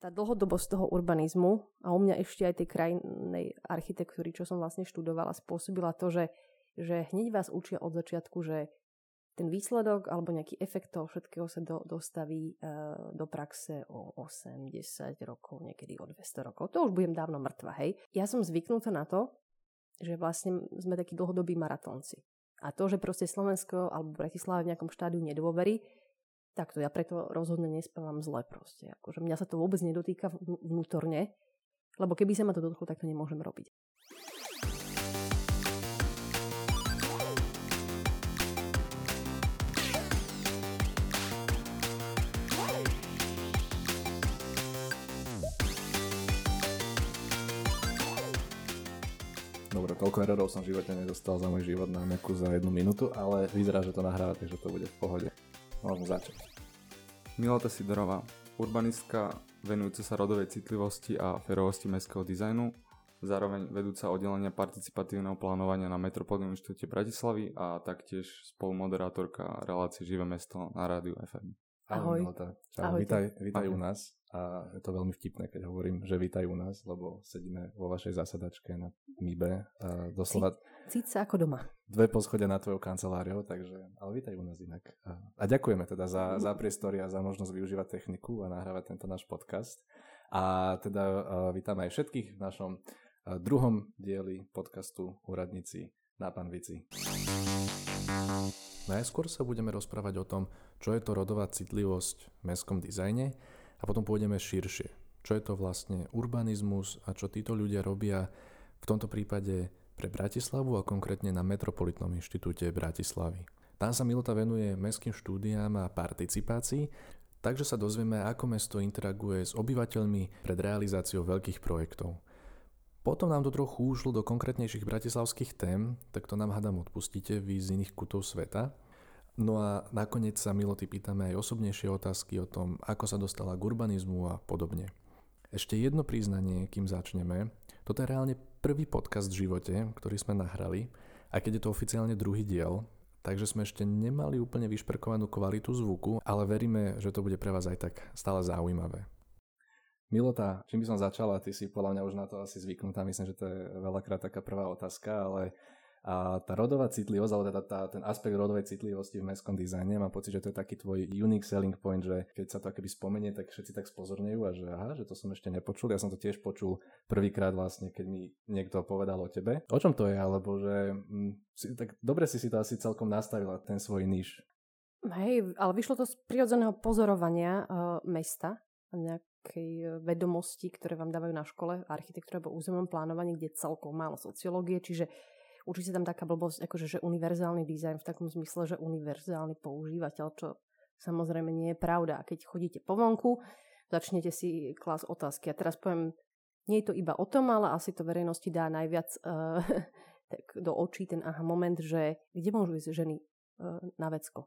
tá dlhodobosť toho urbanizmu a u mňa ešte aj tej krajnej architektúry, čo som vlastne študovala, spôsobila to, že, že hneď vás učia od začiatku, že ten výsledok alebo nejaký efekt toho všetkého sa do, dostaví uh, do praxe o 8, 10 rokov, niekedy o 200 rokov. To už budem dávno mŕtva, hej. Ja som zvyknutá na to, že vlastne sme takí dlhodobí maratónci. A to, že proste Slovensko alebo Bratislava v nejakom štádiu nedôverí, takto ja preto rozhodne nespávam zle proste. Akože mňa sa to vôbec nedotýka vnútorne, lebo keby sa ma to dotklo, tak to nemôžem robiť. toľko errorov som v živote nedostal za môj život na nejakú za jednu minútu, ale vyzerá, že to nahráva, takže to bude v pohode. Môžeme začať. Milota Sidorová, urbanistka venujúca sa rodovej citlivosti a ferovosti mestského dizajnu, zároveň vedúca oddelenia participatívneho plánovania na Metropolnom inštitúte Bratislavy a taktiež spolumoderátorka relácie Živé mesto na rádiu FM. Ahoj. Ahoj. Čau, Ahoj. Vítaj, vítaj u nás. A je to veľmi vtipné, keď hovorím, že vítaj u nás, lebo sedíme vo vašej zasadačke na MIBE. A doslova... Cít sa ako doma. Dve poschodia na tvojou kanceláriou, takže... Ale vítaj u nás inak. A, a ďakujeme teda za, za priestory a za možnosť využívať techniku a nahrávať tento náš podcast. A teda a vítam aj všetkých v našom druhom dieli podcastu Úradníci na Panvici. Najskôr sa budeme rozprávať o tom, čo je to rodová citlivosť v mestskom dizajne a potom pôjdeme širšie. Čo je to vlastne urbanizmus a čo títo ľudia robia v tomto prípade pre Bratislavu a konkrétne na Metropolitnom inštitúte Bratislavy. Tam sa Milota venuje mestským štúdiám a participácii, takže sa dozvieme, ako mesto interaguje s obyvateľmi pred realizáciou veľkých projektov. Potom nám to trochu ušlo do konkrétnejších bratislavských tém, tak to nám hadam odpustíte vy z iných kutov sveta. No a nakoniec sa Miloty pýtame aj osobnejšie otázky o tom, ako sa dostala k urbanizmu a podobne. Ešte jedno priznanie, kým začneme. Toto je reálne prvý podcast v živote, ktorý sme nahrali, aj keď je to oficiálne druhý diel, takže sme ešte nemali úplne vyšperkovanú kvalitu zvuku, ale veríme, že to bude pre vás aj tak stále zaujímavé. Milota, čím by som začala, ty si podľa mňa už na to asi zvyknutá, myslím, že to je veľakrát taká prvá otázka, ale a tá rodová citlivosť, alebo teda tá, ten aspekt rodovej citlivosti v mestskom dizajne, mám pocit, že to je taký tvoj unique selling point, že keď sa to akoby spomenie, tak všetci tak spozornejú a že aha, že to som ešte nepočul. Ja som to tiež počul prvýkrát vlastne, keď mi niekto povedal o tebe. O čom to je, alebo že hm, si, tak dobre si si to asi celkom nastavila, ten svoj níž. Hej, ale vyšlo to z prirodzeného pozorovania uh, mesta a nejakej e, vedomosti, ktoré vám dávajú na škole, architektúra alebo územnom plánovaní, kde celkom málo sociológie, čiže Určite tam taká blbosť, akože, že univerzálny dizajn v takom zmysle, že univerzálny používateľ, čo samozrejme nie je pravda. A keď chodíte po vonku, začnete si klas otázky. A teraz poviem, nie je to iba o tom, ale asi to verejnosti dá najviac uh, tak do očí ten aha moment, že kde môžu ísť ženy uh, na vecko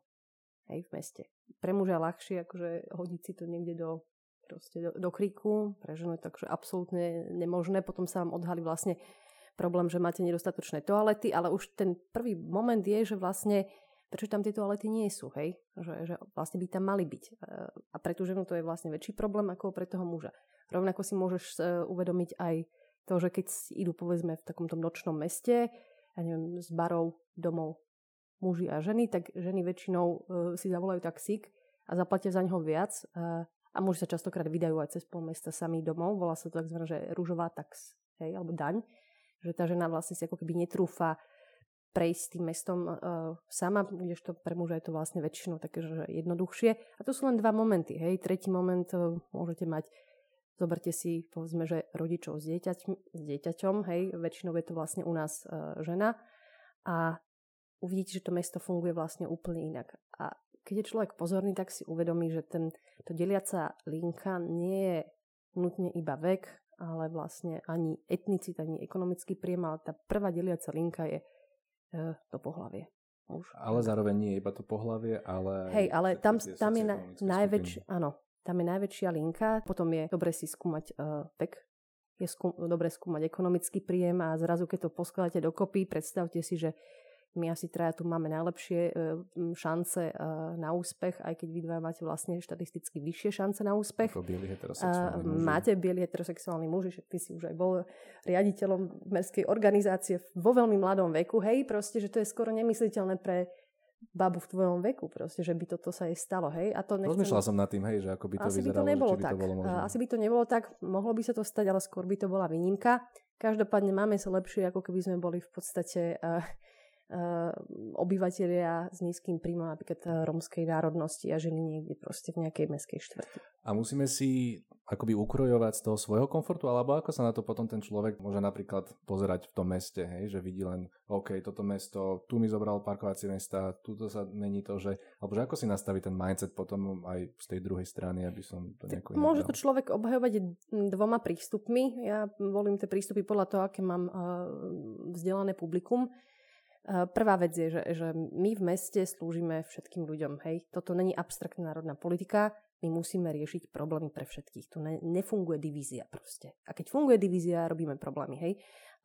hej, v meste. Pre muža ľahšie akože hodiť si to niekde do, proste do, do kríku, pre ženu je takže absolútne nemožné. Potom sa vám odhalí vlastne problém, že máte nedostatočné toalety, ale už ten prvý moment je, že vlastne prečo tam tie toalety nie sú, hej? Že, že vlastne by tam mali byť. E, a pre tú ženu to je vlastne väčší problém ako pre toho muža. Rovnako si môžeš e, uvedomiť aj to, že keď idú povedzme v takomto nočnom meste, ja neviem, z barov domov muži a ženy, tak ženy väčšinou uh, si zavolajú taxík a zaplatia za neho viac a muži sa častokrát vydajú aj cez pol mesta sami domov, volá sa to tzv. že rúžová tax, hej, alebo daň že tá žena vlastne si ako keby netrúfa prejsť tým mestom uh, sama, to pre muža je to vlastne väčšinou také, že jednoduchšie. A to sú len dva momenty. Hej. Tretí moment uh, môžete mať, zoberte si povedzme, že rodičov s, dieťať, s dieťaťom, hej, väčšinou je to vlastne u nás uh, žena a uvidíte, že to mesto funguje vlastne úplne inak. A keď je človek pozorný, tak si uvedomí, že ten, to deliaca linka nie je nutne iba vek, ale vlastne ani etnicita, ani ekonomický príjem, ale tá prvá deliaca linka je e, to pohlavie. Už. Ale zároveň nie iba to pohlavie, ale... Hej, ale tam, tam je na, najväčšia, áno, tam je najväčšia linka, potom je dobre si skúmať uh, vek, je skú, dobre skúmať ekonomický príjem a zrazu, keď to poskladáte dokopy, predstavte si, že my asi traja tu máme najlepšie šance na úspech, aj keď vy dva máte vlastne štatisticky vyššie šance na úspech. Ako bieli heterosexuálni muži. Máte bieli heterosexuálni muži, však ty si už aj bol riaditeľom mestskej organizácie vo veľmi mladom veku, hej, proste, že to je skoro nemysliteľné pre babu v tvojom veku, proste, že by toto sa jej stalo, hej. A to nechcem... Rozmýšľal som nad tým, hej, že ako by to Asi vyzeralo, by to nebolo by tak. to bolo možné. Asi by to nebolo tak, mohlo by sa to stať, ale skôr by to bola výnimka. Každopádne máme sa lepšie, ako keby sme boli v podstate uh, obyvateľia s nízkym príjmom napríklad uh, romskej národnosti a žili niekde proste v nejakej meskej štvrti. A musíme si akoby ukrojovať z toho svojho komfortu, alebo ako sa na to potom ten človek môže napríklad pozerať v tom meste, hej, že vidí len, OK, toto mesto, tu mi zobral parkovacie mesta, tuto sa mení to, že, alebo že ako si nastaví ten mindset potom aj z tej druhej strany, aby som to nejako Môže to človek obhajovať dvoma prístupmi. Ja volím tie prístupy podľa toho, aké mám uh, vzdelané publikum. Uh, prvá vec je, že, že my v meste slúžime všetkým ľuďom. Hej? Toto není abstraktná národná politika my musíme riešiť problémy pre všetkých. Tu ne, nefunguje divízia proste. A keď funguje divízia, robíme problémy, hej.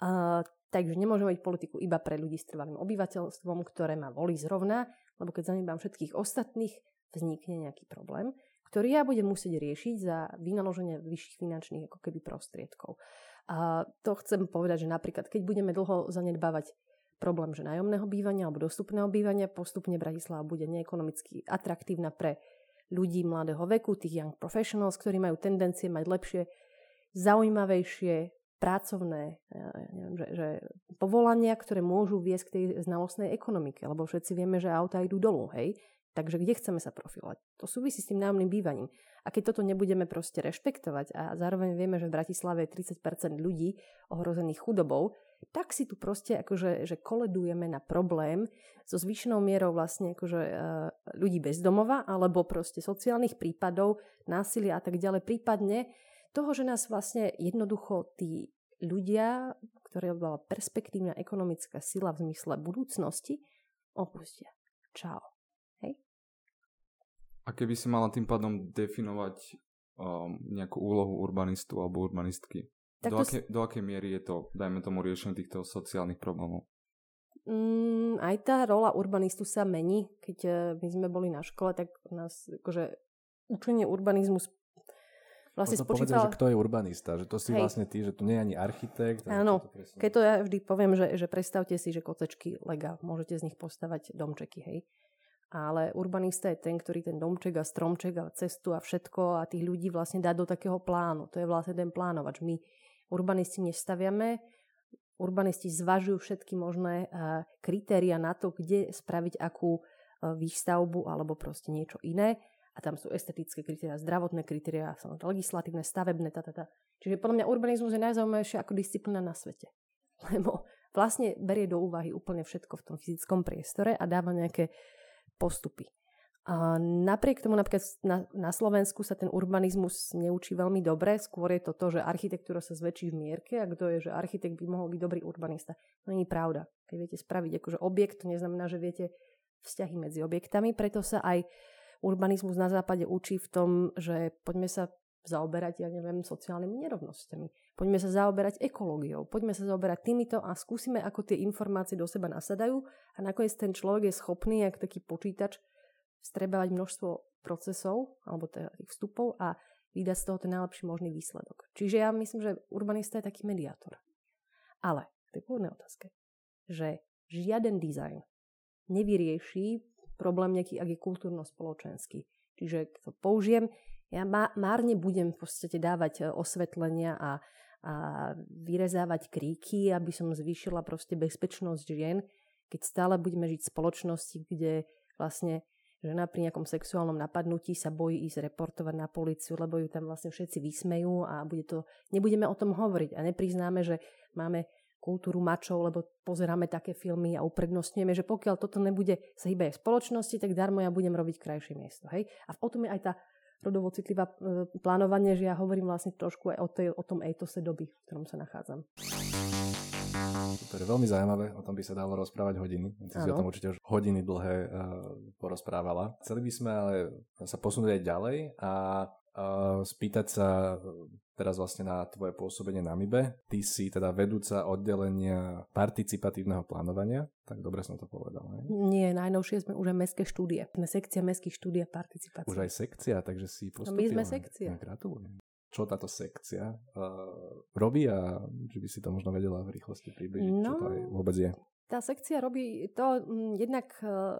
A, takže nemôžeme mať politiku iba pre ľudí s trvalým obyvateľstvom, ktoré má volí zrovna, lebo keď zanedbám všetkých ostatných, vznikne nejaký problém, ktorý ja budem musieť riešiť za vynaloženie vyšších finančných ako keby prostriedkov. A to chcem povedať, že napríklad, keď budeme dlho zanedbávať problém, že nájomného bývania alebo dostupného bývania, postupne Bratislava bude neekonomicky atraktívna pre ľudí mladého veku, tých young professionals, ktorí majú tendencie mať lepšie, zaujímavejšie, pracovné neviem, že, že povolania, ktoré môžu viesť k tej znalostnej ekonomike, lebo všetci vieme, že auta idú dolu, hej? Takže kde chceme sa profilovať? To súvisí s tým nájomným bývaním. A keď toto nebudeme proste rešpektovať a zároveň vieme, že v Bratislave je 30% ľudí ohrozených chudobou, tak si tu proste akože že koledujeme na problém so zvýšenou mierou vlastne akože uh, ľudí bez domova alebo proste sociálnych prípadov, násilia a tak ďalej. Prípadne toho, že nás vlastne jednoducho tí ľudia, ktoré bola perspektívna ekonomická sila v zmysle budúcnosti, opustia. Čau. A keby si mala tým pádom definovať um, nejakú úlohu urbanistu alebo urbanistky, tak do, aké, s... do akej miery je to, dajme tomu, riešenie týchto sociálnych problémov? Mm, aj tá rola urbanistu sa mení. Keď uh, my sme boli na škole, tak nás akože učenie urbanizmus vlastne Možno spočítala... že kto je urbanista, že to si Hej. vlastne ty, že to nie je ani architekt. Áno, to keď to ja vždy poviem, že, že predstavte si, že kocečky lega, môžete z nich postavať domčeky, hej ale urbanista je ten, ktorý ten domček a stromček a cestu a všetko a tých ľudí vlastne dá do takého plánu. To je vlastne ten plánovač. My urbanisti nestaviame, urbanisti zvažujú všetky možné uh, kritéria na to, kde spraviť akú uh, výstavbu alebo proste niečo iné. A tam sú estetické kritéria, zdravotné kritéria, legislatívne, stavebné, tá. Čiže podľa mňa urbanizmus je najzaujímavejšia ako disciplína na svete. Lebo vlastne berie do úvahy úplne všetko v tom fyzickom priestore a dáva nejaké postupy. A napriek tomu napríklad na, na Slovensku sa ten urbanizmus neučí veľmi dobre. Skôr je to to, že architektúra sa zväčší v mierke a kto je, že architekt by mohol byť dobrý urbanista. To je pravda. Keď viete spraviť akože objekt, to neznamená, že viete vzťahy medzi objektami. Preto sa aj urbanizmus na západe učí v tom, že poďme sa zaoberať, ja neviem, sociálnymi nerovnosťami. Poďme sa zaoberať ekológiou, poďme sa zaoberať týmito a skúsime, ako tie informácie do seba nasadajú a nakoniec ten človek je schopný, ako taký počítač, strebávať množstvo procesov alebo teda tých vstupov a vydať z toho ten najlepší možný výsledok. Čiže ja myslím, že urbanista je taký mediátor. Ale v tej pôvodnej otázke, že žiaden dizajn nevyrieši problém nejaký, ak je kultúrno-spoločenský. Čiže to použijem, ja márne budem v podstate dávať e, osvetlenia a, a vyrezávať kríky, aby som zvýšila proste bezpečnosť žien, keď stále budeme žiť v spoločnosti, kde vlastne žena pri nejakom sexuálnom napadnutí sa bojí ísť reportovať na policiu, lebo ju tam vlastne všetci vysmejú a bude to, nebudeme o tom hovoriť a nepriznáme, že máme kultúru mačov, lebo pozeráme také filmy a uprednostňujeme, že pokiaľ toto nebude sa hýbať v spoločnosti, tak darmo ja budem robiť krajšie miesto. Hej? A o tom je aj tá rodovo citlivá e, plánovanie, že ja hovorím vlastne trošku aj o, tej, o tom etose doby, v ktorom sa nachádzam. Je veľmi zaujímavé, o tom by sa dalo rozprávať hodiny. Ty si o tom určite už hodiny dlhé uh, porozprávala. Chceli by sme ale sa posunúť aj ďalej a uh, spýtať sa teraz vlastne na tvoje pôsobenie na MIBE. Ty si teda vedúca oddelenia participatívneho plánovania, tak dobre som to povedal. Ne? Nie, najnovšie sme už aj mestské štúdie. Sme sekcia mestských štúdie participácie. Už aj sekcia, takže si postupila. No my sme sekcia. Ja gratulujem. Čo táto sekcia uh, robí a či by si to možno vedela v rýchlosti približiť, no, čo to aj vôbec je? Tá sekcia robí to, m, jednak uh,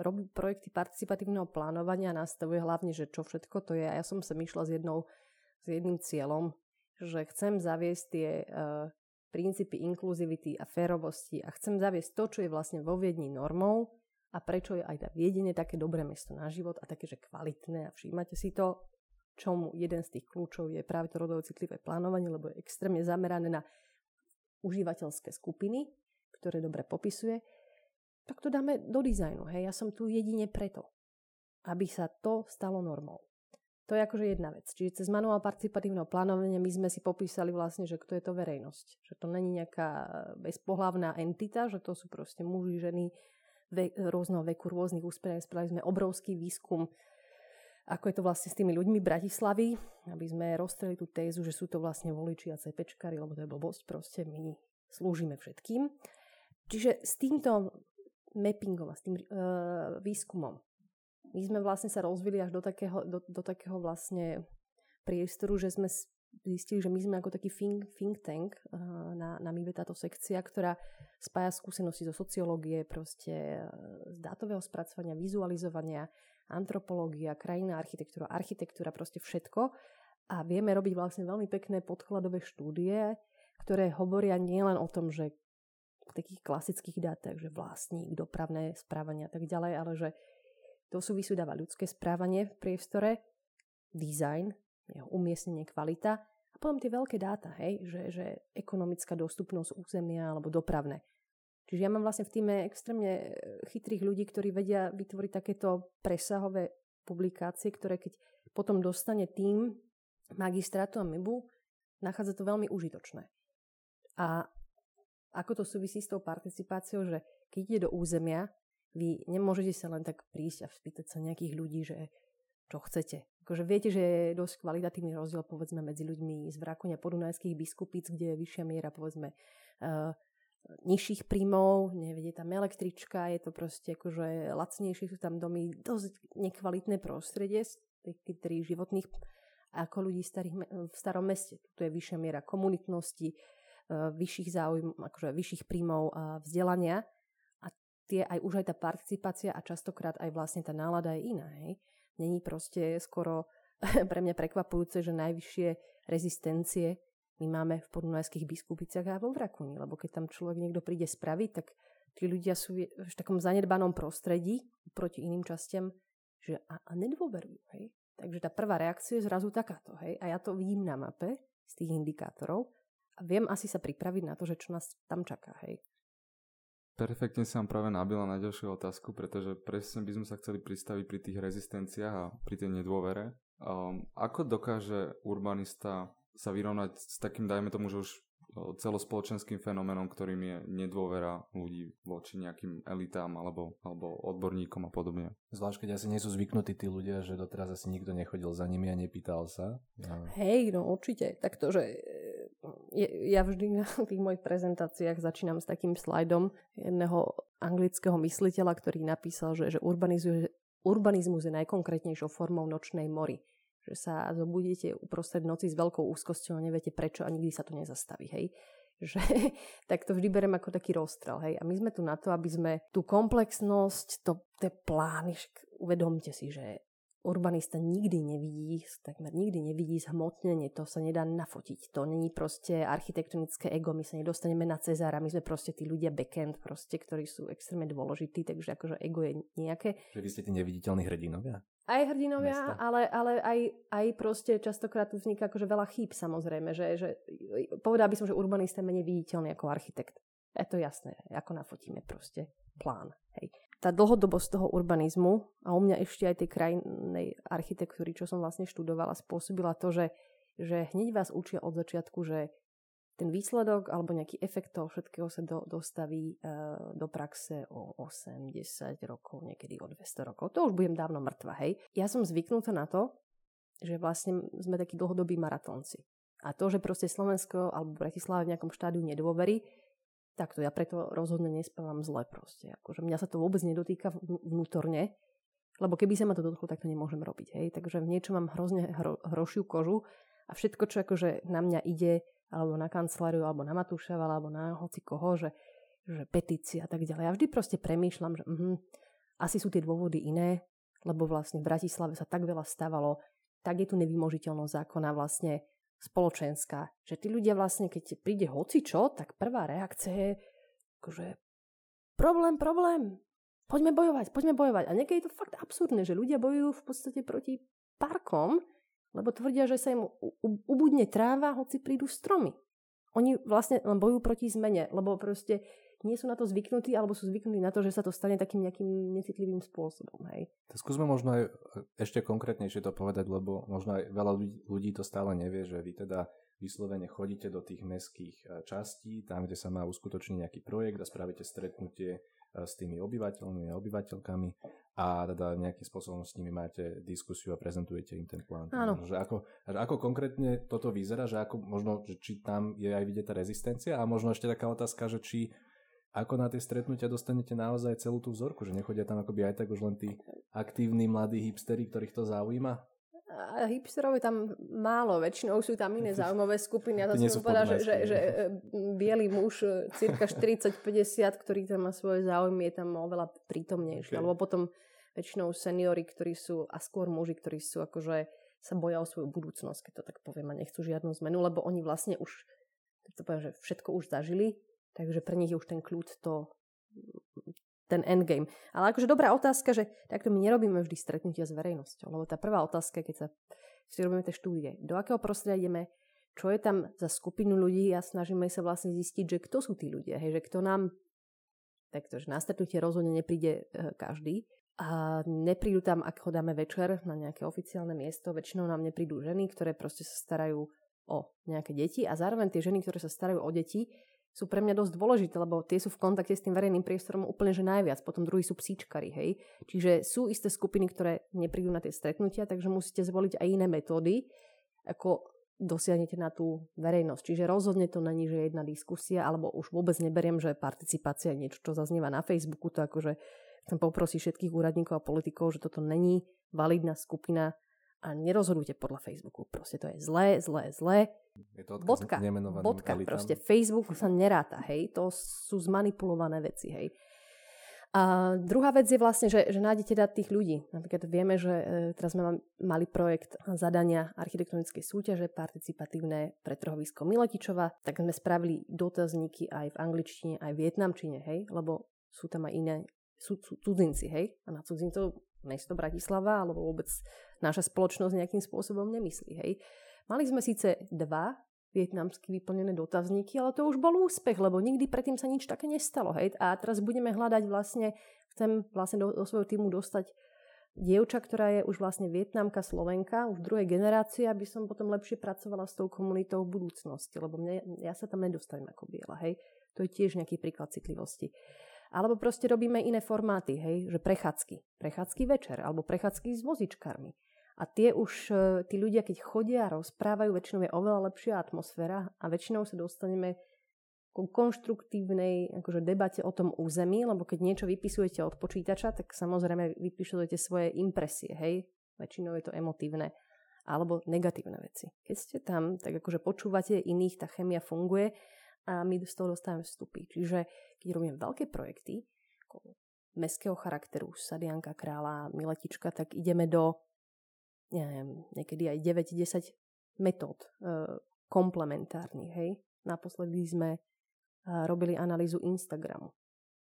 robí projekty participatívneho plánovania a nastavuje hlavne, že čo všetko to je. A ja som sa myšla s, jednou, s jedným cieľom, že chcem zaviesť tie uh, princípy inkluzivity a férovosti a chcem zaviesť to, čo je vlastne vo Viedni normou a prečo je aj tá Viedenie také dobré mesto na život a také, že kvalitné a všímate si to, čomu jeden z tých kľúčov je práve to rodovo citlivé plánovanie, lebo je extrémne zamerané na užívateľské skupiny, ktoré dobre popisuje, tak to dáme do dizajnu. Hej, ja som tu jedine preto, aby sa to stalo normou. To je akože jedna vec. Čiže cez manuál participatívneho plánovania my sme si popísali vlastne, že kto je to verejnosť. Že to není nejaká bezpohlavná entita, že to sú proste muži, ženy ve, rôzneho veku, rôznych úspech. Spravili sme obrovský výskum ako je to vlastne s tými ľuďmi Bratislavy, aby sme rozstreli tú tézu, že sú to vlastne voliči a CPčkari, lebo to je blbosť, proste my slúžime všetkým. Čiže s týmto mappingom a s tým uh, výskumom my sme vlastne sa rozvili až do takého, do, do takého vlastne priestoru, že sme zistili, že my sme ako taký think, think tank uh, na, na MIBE táto sekcia, ktorá spája skúsenosti zo sociológie, proste uh, z dátového spracovania, vizualizovania, antropológia, krajina, architektúra, architektúra, proste všetko. A vieme robiť vlastne veľmi pekné podkladové štúdie, ktoré hovoria nielen o tom, že v takých klasických dátach, že vlastník, dopravné správanie a tak ďalej, ale že to sú vysúdava ľudské správanie v priestore, design, jeho umiestnenie, kvalita a potom tie veľké dáta, hej, že, že ekonomická dostupnosť územia alebo dopravné. Čiže ja mám vlastne v týme extrémne e, chytrých ľudí, ktorí vedia vytvoriť takéto presahové publikácie, ktoré keď potom dostane tým magistrátu a MIBu, nachádza to veľmi užitočné. A ako to súvisí s tou participáciou, že keď ide do územia, vy nemôžete sa len tak prísť a spýtať sa nejakých ľudí, že čo chcete. Akože viete, že je dosť kvalitatívny rozdiel povedzme medzi ľuďmi z Vrakonia podunajských biskupíc, kde je vyššia miera povedzme uh, nižších príjmov, nevedie tam električka, je to proste akože lacnejšie, sú tam domy, dosť nekvalitné prostredie z tri životných ako ľudí starých, v starom meste. Tu je vyššia miera komunitnosti, e, vyšších záujm, akože vyšších príjmov a vzdelania tie aj už aj tá participácia a častokrát aj vlastne tá nálada je iná. Hej? Není proste skoro pre mňa prekvapujúce, že najvyššie rezistencie my máme v podunajských biskupiciach a vo Vrakuni, lebo keď tam človek niekto príde spraviť, tak tí ľudia sú v takom zanedbanom prostredí proti iným častiam, že a, a nedôverujú. Hej? Takže tá prvá reakcia je zrazu takáto. Hej? A ja to vidím na mape z tých indikátorov a viem asi sa pripraviť na to, že čo nás tam čaká. Hej? Perfektne sa vám práve nabila na ďalšiu otázku, pretože presne by sme sa chceli pristaviť pri tých rezistenciách a pri tej nedôvere. Um, ako dokáže urbanista sa vyrovnať s takým, dajme tomu, že už celospoločenským fenoménom, ktorým je nedôvera ľudí voči nejakým elitám alebo, alebo odborníkom a podobne. Zvlášť, keď asi nie sú zvyknutí tí ľudia, že doteraz asi nikto nechodil za nimi a nepýtal sa. A... Hej, no určite. Takto, že e, ja vždy na tých mojich prezentáciách začínam s takým slajdom jedného anglického mysliteľa, ktorý napísal, že, že urbanizmus je najkonkrétnejšou formou nočnej mory že sa zobudíte uprostred noci s veľkou úzkosťou a neviete prečo a nikdy sa to nezastaví, hej. Že, tak to vždy berem ako taký rozstrel, hej. A my sme tu na to, aby sme tú komplexnosť, to, tie plány, uvedomte si, že urbanista nikdy nevidí, takmer nikdy nevidí zhmotnenie, to sa nedá nafotiť. To není proste architektonické ego, my sa nedostaneme na Cezára, my sme proste tí ľudia backend, proste, ktorí sú extrémne dôležití, takže akože ego je nejaké. Že vy ste tí neviditeľní hrdinovia? Aj hrdinovia, ale, ale aj, aj proste častokrát tu vzniká akože veľa chýb samozrejme, že, že povedal by som, že urbanista je menej viditeľný ako architekt. Je to jasné, ako nafotíme proste plán. Hej tá dlhodobosť toho urbanizmu a u mňa ešte aj tej krajnej architektúry, čo som vlastne študovala, spôsobila to, že, že hneď vás učia od začiatku, že ten výsledok alebo nejaký efekt toho všetkého sa do, dostaví uh, do praxe o 8, 10 rokov, niekedy o 200 rokov. To už budem dávno mŕtva, hej. Ja som zvyknutá na to, že vlastne sme takí dlhodobí maratónci. A to, že proste Slovensko alebo Bratislava v nejakom štádiu nedôverí, tak to ja preto rozhodne nespávam zle proste. Akože mňa sa to vôbec nedotýka vnútorne, lebo keby sa ma to dotklo, tak to nemôžem robiť. Hej? Takže v niečo mám hrozne hro, hrošiu kožu a všetko, čo akože na mňa ide, alebo na kanceláriu, alebo na Matúševa, alebo na hoci koho, že, že petícia a tak ďalej. Ja vždy proste premýšľam, že uh, asi sú tie dôvody iné, lebo vlastne v Bratislave sa tak veľa stávalo, tak je tu nevymožiteľnosť zákona vlastne spoločenská. Že tí ľudia vlastne, keď príde hoci čo, tak prvá reakcia je akože problém, problém, poďme bojovať, poďme bojovať. A niekedy je to fakt absurdné, že ľudia bojujú v podstate proti parkom, lebo tvrdia, že sa im ubudne tráva, hoci prídu stromy. Oni vlastne len bojujú proti zmene, lebo proste nie sú na to zvyknutí, alebo sú zvyknutí na to, že sa to stane takým nejakým necitlivým spôsobom. Hej. Tak skúsme možno aj ešte konkrétnejšie to povedať, lebo možno aj veľa ľudí to stále nevie, že vy teda vyslovene chodíte do tých mestských e, častí, tam, kde sa má uskutočniť nejaký projekt a spravíte stretnutie e, s tými obyvateľmi a obyvateľkami a teda nejakým spôsobom s nimi máte diskusiu a prezentujete im ten plán. Áno. Že ako, že ako konkrétne toto vyzerá, že ako možno, že či tam je aj vidieť tá rezistencia a možno ešte taká otázka, že či ako na tie stretnutia dostanete naozaj celú tú vzorku, že nechodia tam akoby aj tak už len tí aktívni mladí hipstery, ktorých to zaujíma? A hipsterov je tam málo, väčšinou sú tam iné zaujímavé skupiny. Ja to som povedal, že, že, že e, bielý muž, e, cirka 40-50, ktorý tam má svoje záujmy, je tam oveľa prítomnejší. Okay. Alebo potom väčšinou seniory, ktorí sú, a skôr muži, ktorí sú akože sa boja o svoju budúcnosť, keď to tak poviem, a nechcú žiadnu zmenu, lebo oni vlastne už, to poviem, že všetko už zažili, Takže pre nich je už ten kľud to ten endgame. Ale akože dobrá otázka, že takto my nerobíme vždy stretnutia s verejnosťou, lebo tá prvá otázka, keď sa si robíme tie štúdie, do akého prostredia ideme, čo je tam za skupinu ľudí a snažíme sa vlastne zistiť, že kto sú tí ľudia, hej, že kto nám takto, že na stretnutie rozhodne nepríde e, každý a neprídu tam, ak ho dáme večer na nejaké oficiálne miesto, väčšinou nám neprídu ženy, ktoré proste sa starajú o nejaké deti a zároveň tie ženy, ktoré sa starajú o deti, sú pre mňa dosť dôležité, lebo tie sú v kontakte s tým verejným priestorom úplne že najviac. Potom druhí sú psíčkari, hej. Čiže sú isté skupiny, ktoré neprídu na tie stretnutia, takže musíte zvoliť aj iné metódy, ako dosiahnete na tú verejnosť. Čiže rozhodne to není, že jedna diskusia, alebo už vôbec neberiem, že participácia je niečo, čo zaznieva na Facebooku, to akože chcem poprosiť všetkých úradníkov a politikov, že toto není validná skupina a nerozhodujte podľa Facebooku. Proste to je zlé, zlé, zlé je to bodka, bodka. Proste Facebook sa neráta, hej. To sú zmanipulované veci, hej. A druhá vec je vlastne, že, že nájdete dať tých ľudí. Napríklad vieme, že e, teraz sme mali projekt zadania architektonickej súťaže participatívne pre trhovisko Miletičova, tak sme spravili dotazníky aj v angličtine, aj v vietnamčine, hej, lebo sú tam aj iné, sú, sú cudzinci, hej, a na cudzincov mesto Bratislava alebo vôbec naša spoločnosť nejakým spôsobom nemyslí, hej. Mali sme síce dva vietnamsky vyplnené dotazníky, ale to už bol úspech, lebo nikdy predtým sa nič také nestalo. Hej? A teraz budeme hľadať vlastne, chcem vlastne do, do svojho týmu dostať dievča, ktorá je už vlastne vietnamka, slovenka, už druhej generácie, aby som potom lepšie pracovala s tou komunitou v budúcnosti, lebo mne, ja sa tam nedostavím ako biela, hej. To je tiež nejaký príklad citlivosti. Alebo proste robíme iné formáty, hej, že prechádzky. Prechádzky večer, alebo prechádzky s vozičkármi. A tie už, e, tí ľudia, keď chodia a rozprávajú, väčšinou je oveľa lepšia atmosféra a väčšinou sa dostaneme ku konštruktívnej akože debate o tom území, lebo keď niečo vypisujete od počítača, tak samozrejme vypíšete svoje impresie, hej? Väčšinou je to emotívne alebo negatívne veci. Keď ste tam, tak akože počúvate iných, tá chemia funguje a my z toho dostávame vstupy. Čiže keď robím veľké projekty, mestského charakteru, Sadianka Krála, Miletička, tak ideme do neviem, niekedy aj 9-10 metód e, komplementárnych, hej. Naposledy sme e, robili analýzu Instagramu,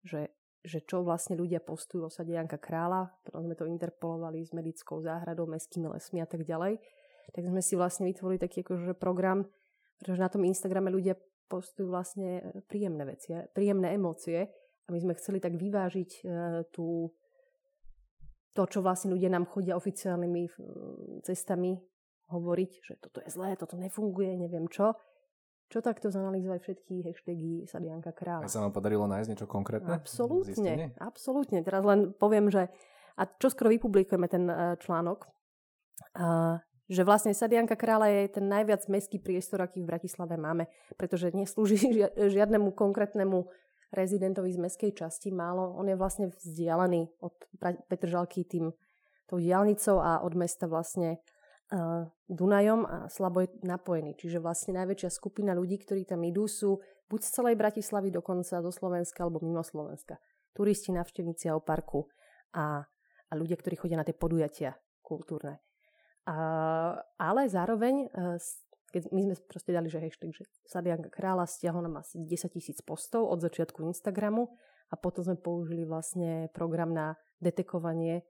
že, že čo vlastne ľudia postujú o sade Janka Krála, potom sme to interpolovali s medickou záhradou, mestskými lesmi a tak ďalej, tak sme si vlastne vytvorili taký akože program, pretože na tom Instagrame ľudia postujú vlastne príjemné veci, príjemné emócie a my sme chceli tak vyvážiť e, tú to, čo vlastne ľudia nám chodia oficiálnymi cestami hovoriť, že toto je zlé, toto nefunguje, neviem čo. Čo takto zanalýzovať všetky hashtagy Sadianka Kráľa. A sa vám podarilo nájsť niečo konkrétne? Absolútne, absolútne. Teraz len poviem, že a čo skoro vypublikujeme ten uh, článok, uh, Že vlastne Sadianka kráľa je ten najviac mestský priestor, aký v Bratislave máme, pretože neslúži žiadnemu konkrétnemu rezidentovi z mestskej časti málo. On je vlastne vzdialený od Petržalky tým tou diálnicou a od mesta vlastne uh, Dunajom a slabo je napojený. Čiže vlastne najväčšia skupina ľudí, ktorí tam idú, sú buď z celej Bratislavy dokonca do Slovenska alebo mimo Slovenska. Turisti, navštevníci a parku a, a ľudia, ktorí chodia na tie podujatia kultúrne. A, ale zároveň, uh, keď my sme proste dali, že hashtag, že Sadianka kráľa stiahol nám asi 10 tisíc postov od začiatku Instagramu a potom sme použili vlastne program na detekovanie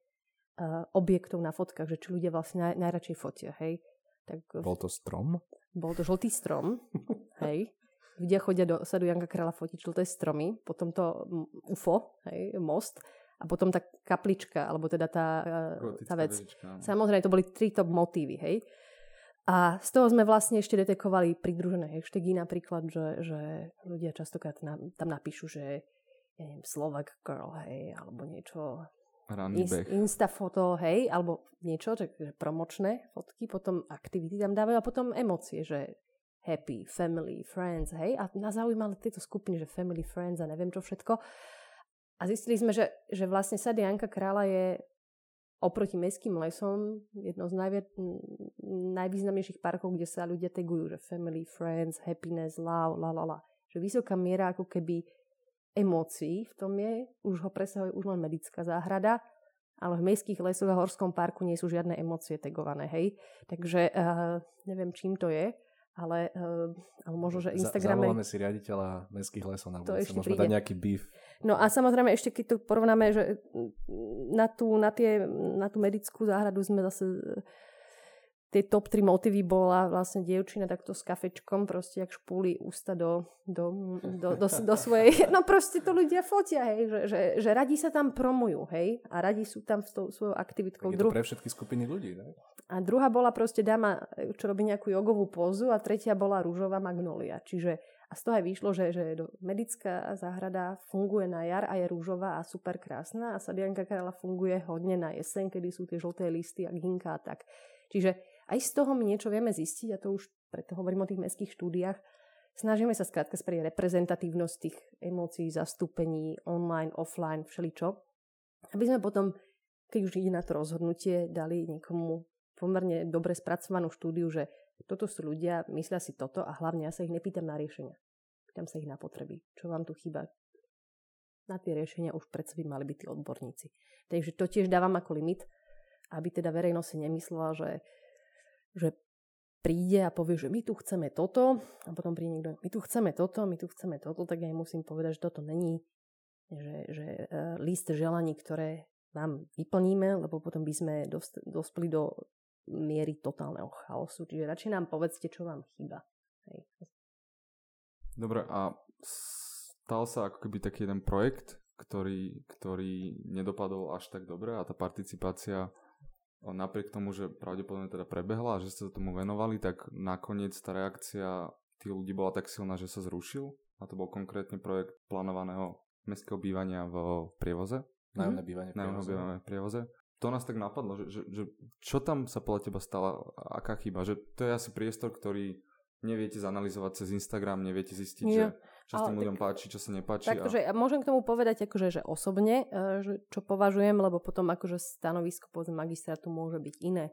uh, objektov na fotkách, že či ľudia vlastne naj, najradšej fotia, hej. Tak, bol to strom? Bol to žltý strom, hej. Ľudia chodia do sadu Janka Kráľa fotiť žlté stromy, potom to UFO, hej, most, a potom tá kaplička, alebo teda tá, e, tá vec. Vežička. Samozrejme, to boli tri top motívy, hej. A z toho sme vlastne ešte detekovali pridružené hashtagy napríklad, že, že ľudia častokrát tam napíšu, že ja neviem, Slovak girl, hej, alebo niečo Inst, Instafoto, hej, alebo niečo, že promočné fotky, potom aktivity tam dávajú a potom emócie, že happy, family, friends, hej. A nás zaujímali tieto skupiny, že family, friends a neviem čo všetko. A zistili sme, že, že vlastne Sady Janka Krála je oproti mestským lesom jedno z najvie, najvýznamnejších parkov, kde sa ľudia tegujú, že family, friends, happiness, love, la la la. Že vysoká miera ako keby emócií v tom je, už ho presahuje už len medická záhrada, ale v mestských lesoch a horskom parku nie sú žiadne emócie tegované, hej. Takže uh, neviem, čím to je, ale, uh, ale možno, že Instagrame... Zavoláme si riaditeľa mestských lesov na budúce, môžeme dať nejaký beef. No a samozrejme ešte keď to porovnáme, že na tú, na, tie, na tú medickú záhradu sme zase tie top 3 motivy bola vlastne dievčina takto s kafečkom, proste jak špúli ústa do, do, do, do, do svojej... No proste to ľudia fotia, hej, že, že, že radi sa tam promujú, hej, a radi sú tam s tou svojou aktivitkou. je to pre všetky skupiny ľudí, ne? A druhá bola proste dáma, čo robí nejakú jogovú pózu a tretia bola rúžová magnolia. Čiže a z toho aj vyšlo, že, že medická záhrada funguje na jar a je rúžová a super krásna a Sadianka Karela funguje hodne na jeseň, kedy sú tie žlté listy a ginka a tak. Čiže aj z toho my niečo vieme zistiť, a to už preto hovorím o tých mestských štúdiách, snažíme sa skrátka spraviť reprezentatívnosť tých emócií, zastúpení, online, offline, všeličo, aby sme potom, keď už ide na to rozhodnutie, dali niekomu pomerne dobre spracovanú štúdiu, že toto sú ľudia, myslia si toto a hlavne ja sa ich nepýtam na riešenia. Pýtam sa ich na potreby. Čo vám tu chýba? Na tie riešenia už predsa by mali byť tí odborníci. Takže to tiež dávam ako limit, aby teda verejnosť si nemyslela, že že príde a povie, že my tu chceme toto a potom príde niekto, my tu chceme toto, my tu chceme toto, tak ja im musím povedať, že toto není že, že uh, list želaní, ktoré vám vyplníme, lebo potom by sme dospeli do miery totálneho chaosu. Čiže radšej nám povedzte, čo vám chýba. Hej. Dobre, a stal sa ako keby taký jeden projekt, ktorý, ktorý nedopadol až tak dobre a tá participácia napriek tomu, že pravdepodobne teda prebehla a že ste sa tomu venovali, tak nakoniec tá reakcia tých ľudí bola tak silná, že sa zrušil. A to bol konkrétne projekt plánovaného mestského bývania v prievoze. Nájomné bývanie v prievoze. bývanie v prievoze. To nás tak napadlo, že, že, že čo tam sa podľa teba stala, aká chyba? Že to je asi priestor, ktorý neviete zanalizovať cez Instagram, neviete zistiť, ja. že čo sa tým ľuďom tak, páči, čo sa nepáči. Takže a... môžem k tomu povedať akože, že osobne, e, že čo považujem, lebo potom akože stanovisko povedzme magistrátu môže byť iné.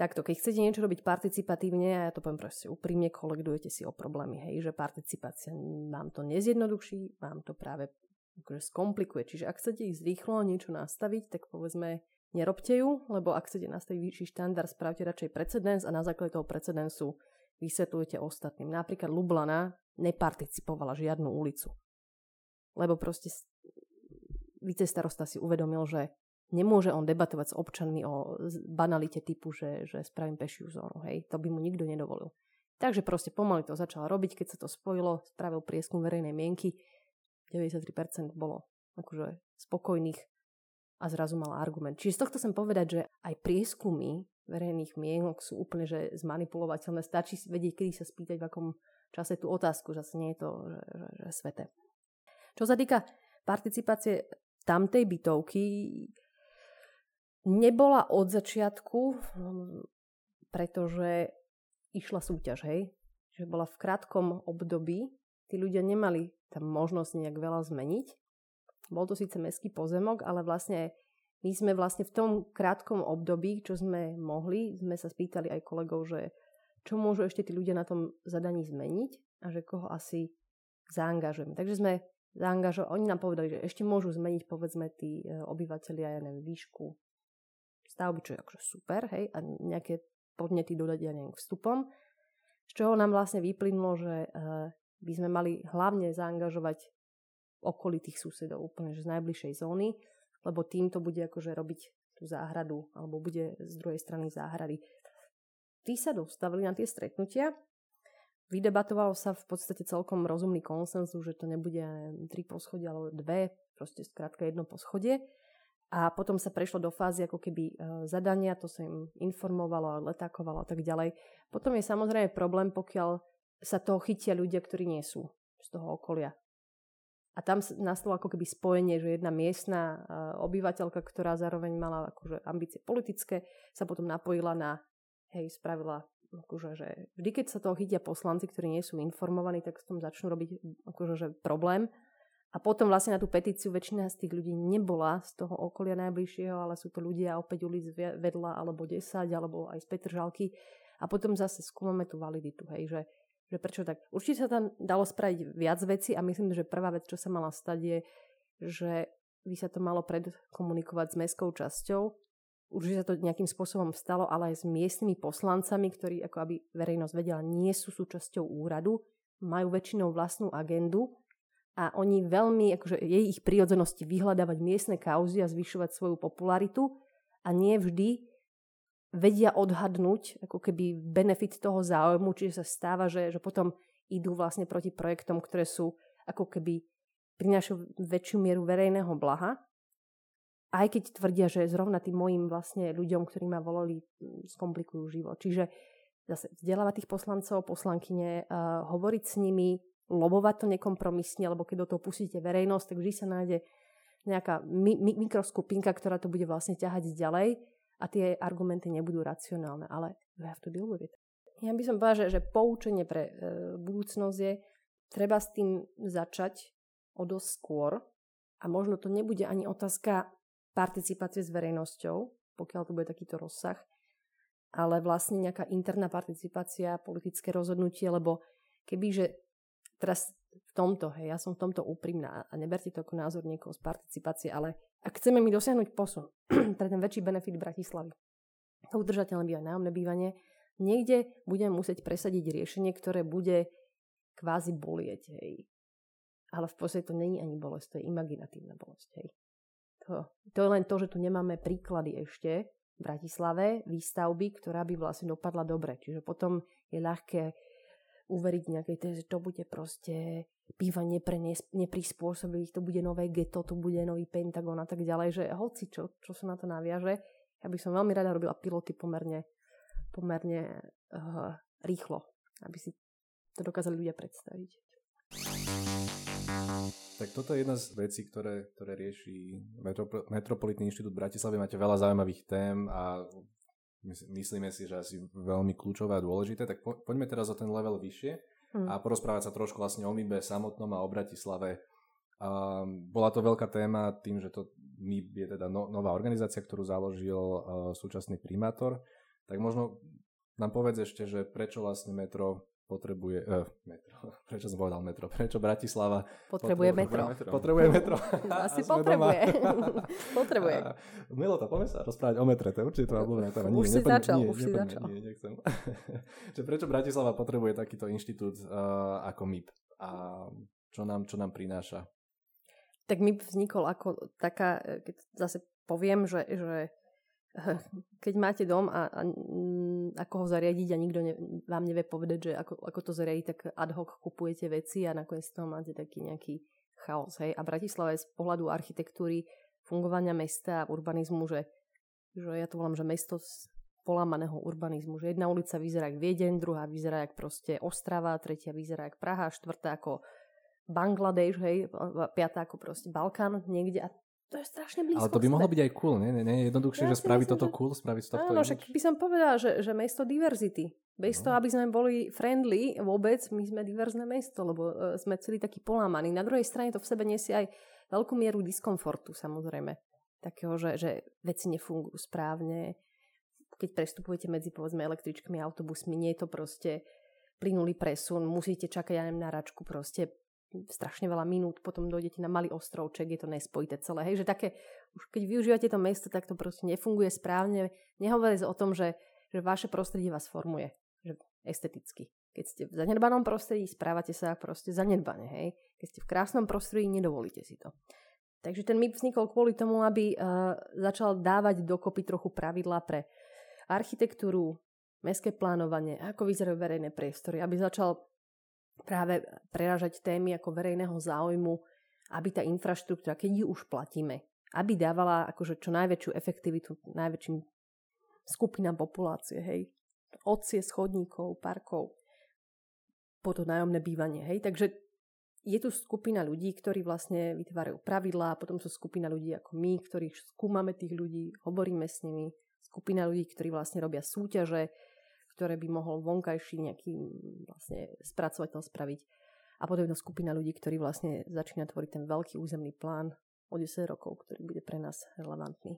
Takto, keď chcete niečo robiť participatívne, a ja to poviem proste úprimne, kolegujete si o problémy, hej, že participácia vám to nezjednoduší, vám to práve akože skomplikuje. Čiže ak chcete ísť rýchlo niečo nastaviť, tak povedzme nerobte ju, lebo ak chcete nastaviť vyšší štandard, spravte radšej precedens a na základe toho precedensu vysvetľujete ostatným. Napríklad Lublana neparticipovala žiadnu ulicu. Lebo proste vicestarosta si uvedomil, že nemôže on debatovať s občanmi o banalite typu, že, že spravím pešiu zónu. Hej. To by mu nikto nedovolil. Takže proste pomaly to začal robiť, keď sa to spojilo, spravil prieskum verejnej mienky, 93% bolo akože spokojných a zrazu mal argument. Čiže z tohto chcem povedať, že aj prieskumy verejných mienok sú úplne že zmanipulovateľné. Stačí vedieť, kedy sa spýtať, v akom čase tú otázku, že nie je to že, že, že svete. Čo sa týka participácie tamtej bytovky, nebola od začiatku pretože išla súťaž, hej. Že bola v krátkom období, tí ľudia nemali tam možnosť nejak veľa zmeniť. Bol to síce mestský pozemok, ale vlastne my sme vlastne v tom krátkom období, čo sme mohli, sme sa spýtali aj kolegov, že čo môžu ešte tí ľudia na tom zadaní zmeniť a že koho asi zaangažujeme. Takže sme zaangažovali, oni nám povedali, že ešte môžu zmeniť povedzme tí e, obyvateľia, ja neviem, výšku stavby, čo je akože super, hej, a nejaké podnety dodať, ja neviem, vstupom. Z čoho nám vlastne vyplynulo, že uh, by sme mali hlavne zaangažovať okolitých susedov, úplne že z najbližšej zóny, lebo týmto bude akože robiť tú záhradu, alebo bude z druhej strany záhrady. Tí sa dostavili na tie stretnutia, vydebatovalo sa v podstate celkom rozumný konsenzus, že to nebude tri poschodie, ale dve, proste skrátka jedno poschodie. A potom sa prešlo do fázy ako keby e, zadania, to sa im informovalo, letákovalo a tak ďalej. Potom je samozrejme problém, pokiaľ sa toho chytia ľudia, ktorí nie sú z toho okolia. A tam nastalo ako keby spojenie, že jedna miestna e, obyvateľka, ktorá zároveň mala akože ambície politické, sa potom napojila na, hej, spravila akože, že vždy, keď sa toho chytia poslanci, ktorí nie sú informovaní, tak s tom začnú robiť akože, že problém. A potom vlastne na tú petíciu väčšina z tých ľudí nebola z toho okolia najbližšieho, ale sú to ľudia opäť ulic vedľa, alebo 10, alebo aj z Petržalky. A potom zase skúmame tú validitu, hej, že, že prečo tak. Určite sa tam dalo spraviť viac veci a myslím, že prvá vec, čo sa mala stať je, že by sa to malo predkomunikovať s mestskou časťou. Určite sa to nejakým spôsobom stalo, ale aj s miestnymi poslancami, ktorí, ako aby verejnosť vedela, nie sú súčasťou úradu, majú väčšinou vlastnú agendu a oni veľmi, akože je ich prírodzenosti vyhľadávať miestne kauzy a zvyšovať svoju popularitu a nie vždy vedia odhadnúť ako keby benefit toho záujmu, čiže sa stáva, že, že potom idú vlastne proti projektom, ktoré sú ako keby prinášajú väčšiu mieru verejného blaha, aj keď tvrdia, že zrovna tým mojim vlastne ľuďom, ktorí ma volali, skomplikujú život. Čiže zase vzdelávať tých poslancov, poslankyne, uh, hovoriť s nimi, lobovať to nekompromisne, lebo keď do toho pustíte verejnosť, tak vždy sa nájde nejaká mi- mikroskupinka, ktorá to bude vlastne ťahať ďalej a tie argumenty nebudú racionálne, ale you have to deal with it. Ja by som povedala, že, že poučenie pre e, budúcnosť je, treba s tým začať o dosť skôr a možno to nebude ani otázka participácie s verejnosťou, pokiaľ to bude takýto rozsah, ale vlastne nejaká interná participácia, politické rozhodnutie, lebo kebyže teraz v tomto, hej, ja som v tomto úprimná a neberte to ako názor niekoho z participácie, ale ak chceme mi dosiahnuť posun pre ten väčší benefit Bratislavy, to udržateľné bývanie, nájomné bývanie, niekde budeme musieť presadiť riešenie, ktoré bude kvázi bolieť, hej. Ale v podstate to není ani bolesť, to je imaginatívna bolesť, hej. To, to je len to, že tu nemáme príklady ešte v Bratislave výstavby, ktorá by vlastne dopadla dobre. Čiže potom je ľahké uveriť nejakej tej, že to bude proste bývanie pre neprispôsobilých, to bude nové geto, to bude nový Pentagon a tak ďalej, že hoci čo, čo sa na to naviaže, ja by som veľmi rada robila piloty pomerne, pomerne uh, rýchlo, aby si to dokázali ľudia predstaviť. Tak toto je jedna z vecí, ktoré, ktoré rieši Metropolitný inštitút Bratislavy. Máte veľa zaujímavých tém a myslíme si, že asi veľmi kľúčové a dôležité, tak po, poďme teraz o ten level vyššie hmm. a porozprávať sa trošku vlastne o MIBE samotnom a o Bratislave. Um, bola to veľká téma tým, že to MIB je teda no, nová organizácia, ktorú založil uh, súčasný primátor. Tak možno nám povedz ešte, že prečo vlastne metro potrebuje, uh, metro, prečo som povedal metro, prečo Bratislava potrebuje, metro. Potrebuje metro. Asi potrebuje. potrebuje. Milo to, poďme sa rozprávať o metre, to je určite tvoja obľúbená téma. Už si začal, nie, už si začal. Nie, nechcem. Že prečo Bratislava potrebuje takýto inštitút uh, ako MIP a čo nám, čo nám prináša? Tak MIP vznikol ako taká, keď zase poviem, že, že keď máte dom a, a mm, ako ho zariadiť a nikto ne, vám nevie povedať, že ako, ako to zariadiť, tak ad hoc kupujete veci a nakoniec z toho máte taký nejaký chaos. Hej? A Bratislava je z pohľadu architektúry, fungovania mesta a urbanizmu, že, že ja to volám, že mesto z polamaného urbanizmu, že jedna ulica vyzerá jak Viedeň, druhá vyzerá jak proste Ostrava, tretia vyzerá jak Praha, štvrtá ako Bangladeš, hej, piatá ako proste Balkán niekde a to je strašne blízko. Ale to by mohlo byť aj cool, nie? nie, nie jednoduchšie, ja že spraviť toto že... cool, spraviť z tohto Áno, však by som povedala, že, že mesto diverzity. Bez no. toho, aby sme boli friendly vôbec, my sme diverzné mesto, lebo uh, sme celý taký polámaný. Na druhej strane to v sebe nesie aj veľkú mieru diskomfortu, samozrejme. Takého, že, že veci nefungujú správne. Keď prestupujete medzi, povedzme, električkami a autobusmi, nie je to proste plynulý presun, musíte čakať, ja neviem, na račku proste strašne veľa minút, potom dojdete na malý ostrovček, je to nespojité celé. Hej, že také, už keď využívate to mesto, tak to proste nefunguje správne. Nehovoriť o tom, že, že vaše prostredie vás formuje, že esteticky. Keď ste v zanedbanom prostredí, správate sa proste zanedbane, hej. Keď ste v krásnom prostredí, nedovolíte si to. Takže ten MIP vznikol kvôli tomu, aby uh, začal dávať dokopy trochu pravidlá pre architektúru, mestské plánovanie, ako vyzerajú verejné priestory, aby začal práve preražať témy ako verejného záujmu, aby tá infraštruktúra, keď ju už platíme, aby dávala akože čo najväčšiu efektivitu najväčším skupinám populácie, hej. Odcie, schodníkov, parkov, po to nájomné bývanie, hej. Takže je tu skupina ľudí, ktorí vlastne vytvárajú pravidlá, potom sú skupina ľudí ako my, ktorí skúmame tých ľudí, hovoríme s nimi, skupina ľudí, ktorí vlastne robia súťaže, ktoré by mohol vonkajší nejaký vlastne spracovateľ spraviť. A potom je to skupina ľudí, ktorí vlastne začína tvoriť ten veľký územný plán o 10 rokov, ktorý bude pre nás relevantný.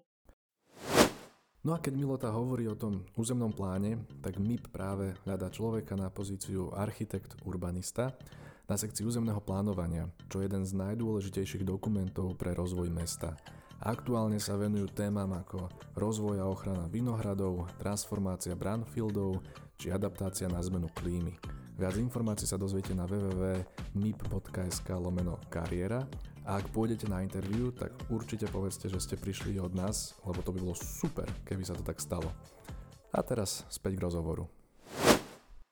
No a keď Milota hovorí o tom územnom pláne, tak MIP práve hľadá človeka na pozíciu architekt urbanista na sekcii územného plánovania, čo je jeden z najdôležitejších dokumentov pre rozvoj mesta. Aktuálne sa venujú témam ako rozvoj a ochrana vinohradov, transformácia brownfieldov či adaptácia na zmenu klímy. Viac informácií sa dozviete na www.mip.sk lomeno kariéra a ak pôjdete na interviu, tak určite povedzte, že ste prišli od nás, lebo to by bolo super, keby sa to tak stalo. A teraz späť k rozhovoru.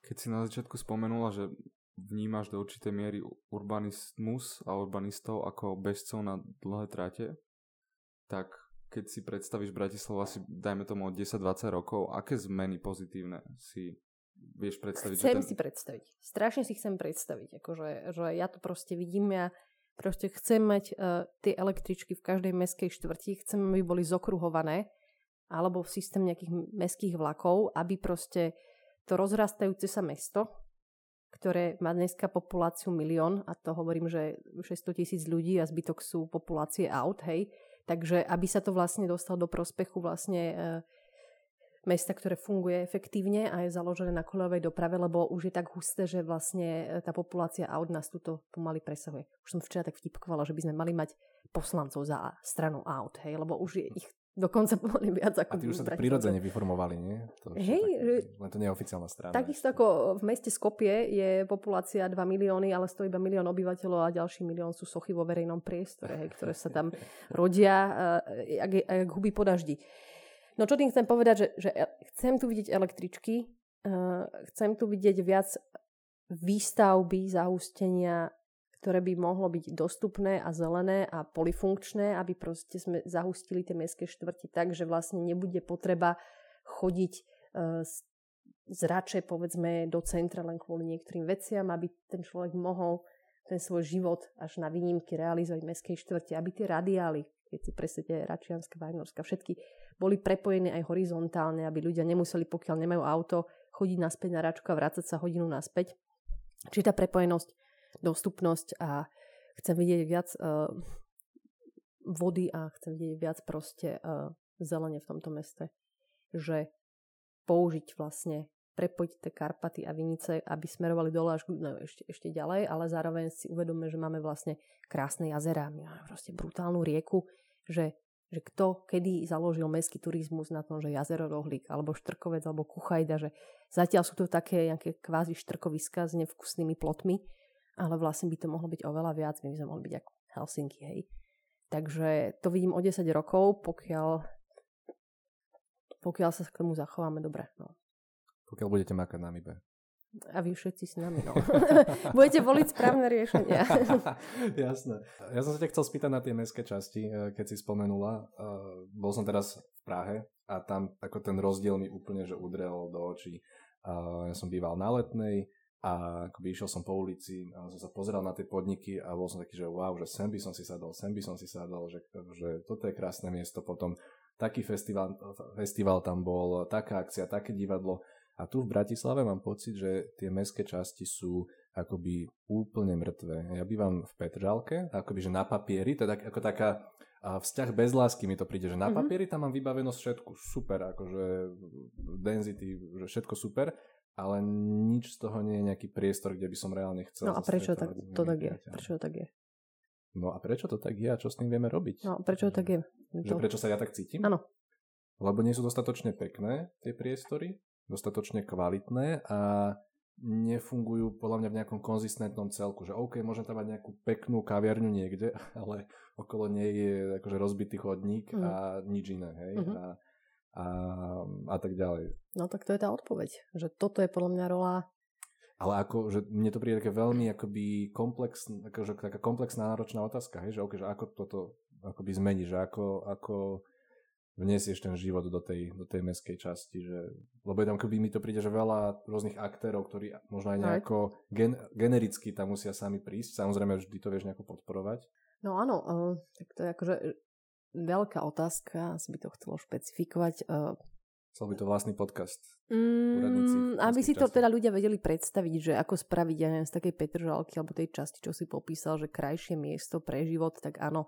Keď si na začiatku spomenula, že vnímaš do určitej miery urbanizmus a urbanistov ako bezcov na dlhé tráte, tak keď si predstavíš Bratislavu asi, dajme tomu od 10-20 rokov, aké zmeny pozitívne si vieš predstaviť? Chcem ten... si predstaviť. Strašne si chcem predstaviť. Akože, že ja to proste vidím, ja proste chcem mať uh, tie električky v každej meskej štvrti, chcem, aby boli zokruhované, alebo v systém nejakých meských vlakov, aby proste to rozrastajúce sa mesto, ktoré má dneska populáciu milión, a to hovorím, že 600 tisíc ľudí a zbytok sú populácie aut, hej, Takže aby sa to vlastne dostalo do prospechu vlastne e, mesta, ktoré funguje efektívne a je založené na kolejovej doprave, lebo už je tak husté, že vlastne e, tá populácia aut nás tuto pomaly presahuje. Už som včera tak vtipkovala, že by sme mali mať poslancov za stranu aut, hej, lebo už je ich dokonca pomaly viac ako... A tí už sa tak prirodzene vyformovali, nie? To Hej, že... Len to nie je oficiálna strana. Takisto ako v meste Skopie je populácia 2 milióny, ale stojí iba milión obyvateľov a ďalší milión sú sochy vo verejnom priestore, hej, ktoré sa tam rodia uh, jak, jak huby po daždi. No čo tým chcem povedať, že, že chcem tu vidieť električky, uh, chcem tu vidieť viac výstavby, zahustenia ktoré by mohlo byť dostupné a zelené a polifunkčné, aby proste sme zahustili tie mestské štvrti tak, že vlastne nebude potreba chodiť e, z rače, povedzme, do centra len kvôli niektorým veciam, aby ten človek mohol ten svoj život až na výnimky realizovať v mestskej štvrti, aby tie radiály, keď si presete Račianska, Vajnorska, všetky boli prepojené aj horizontálne, aby ľudia nemuseli, pokiaľ nemajú auto, chodiť naspäť na račku a vrácať sa hodinu naspäť. Čiže tá prepojenosť dostupnosť a chcem vidieť viac uh, vody a chcem vidieť viac proste uh, zelene v tomto meste. Že použiť vlastne, prepojiť tie Karpaty a Vinice, aby smerovali dole až no, ešte, ešte ďalej, ale zároveň si uvedome, že máme vlastne krásne jazera, máme proste brutálnu rieku, že že kto kedy založil mestský turizmus na tom, že jazero Rohlík, alebo Štrkovec, alebo Kuchajda, že zatiaľ sú to také nejaké kvázi štrkoviska s nevkusnými plotmi, ale vlastne by to mohlo byť oveľa viac, my by sme mohli byť ako Helsinki, hej. Takže to vidím o 10 rokov, pokiaľ, pokiaľ sa k tomu zachováme dobre. No. Pokiaľ budete makať na MIBE. A vy všetci s nami, no. Budete voliť správne riešenia. Jasné. Ja som sa ťa chcel spýtať na tie mestské časti, eh, keď si spomenula. Eh, bol som teraz v Prahe a tam ako ten rozdiel mi úplne že udrel do očí. Ja som býval na Letnej, a akoby išiel som po ulici a som sa pozeral na tie podniky a bol som taký, že wow, že sem by som si sadol, sem by som si sadol, že, že toto je krásne miesto, potom taký festival, festival tam bol, taká akcia, také divadlo. A tu v Bratislave mám pocit, že tie mestské časti sú akoby úplne mŕtve. Ja bývam v Petržalke, akoby že na papieri, to je tak, ako taká a vzťah bez lásky mi to príde, že na mm-hmm. papieri tam mám vybavenosť všetku super, akože density, že všetko super, ale nič z toho nie je nejaký priestor, kde by som reálne chcel. No a prečo tak, to tak je? Prečo to tak je? No a prečo to tak je a čo s tým vieme robiť? No prečo to tak je? Že to... prečo sa ja tak cítim? Áno. Lebo nie sú dostatočne pekné tie priestory, dostatočne kvalitné a nefungujú podľa mňa v nejakom konzistentnom celku, že OK, môžem tam mať nejakú peknú kaviarňu niekde, ale okolo nej je akože rozbitý chodník mm. a nič iné, hej. Mm-hmm. A a, a tak ďalej. No tak to je tá odpoveď, že toto je podľa mňa rola ale ako, že mne to príde také veľmi akoby komplex, akože taká komplexná náročná otázka, hej, že, okay, že ako toto akoby zmení, že ako, ako vniesieš ten život do tej, do tej meskej časti, že, lebo je tam akoby mi to príde, že veľa rôznych aktérov, ktorí možno aj nejako gen, genericky tam musia sami prísť, samozrejme vždy to vieš nejako podporovať. No áno, uh, tak to je akože veľká otázka, asi by to chcelo špecifikovať. Uh, Chcel by to vlastný podcast. Mm, aby si to časti. teda ľudia vedeli predstaviť, že ako spraviť, ja neviem, z takej Petržalky alebo tej časti, čo si popísal, že krajšie miesto pre život, tak áno,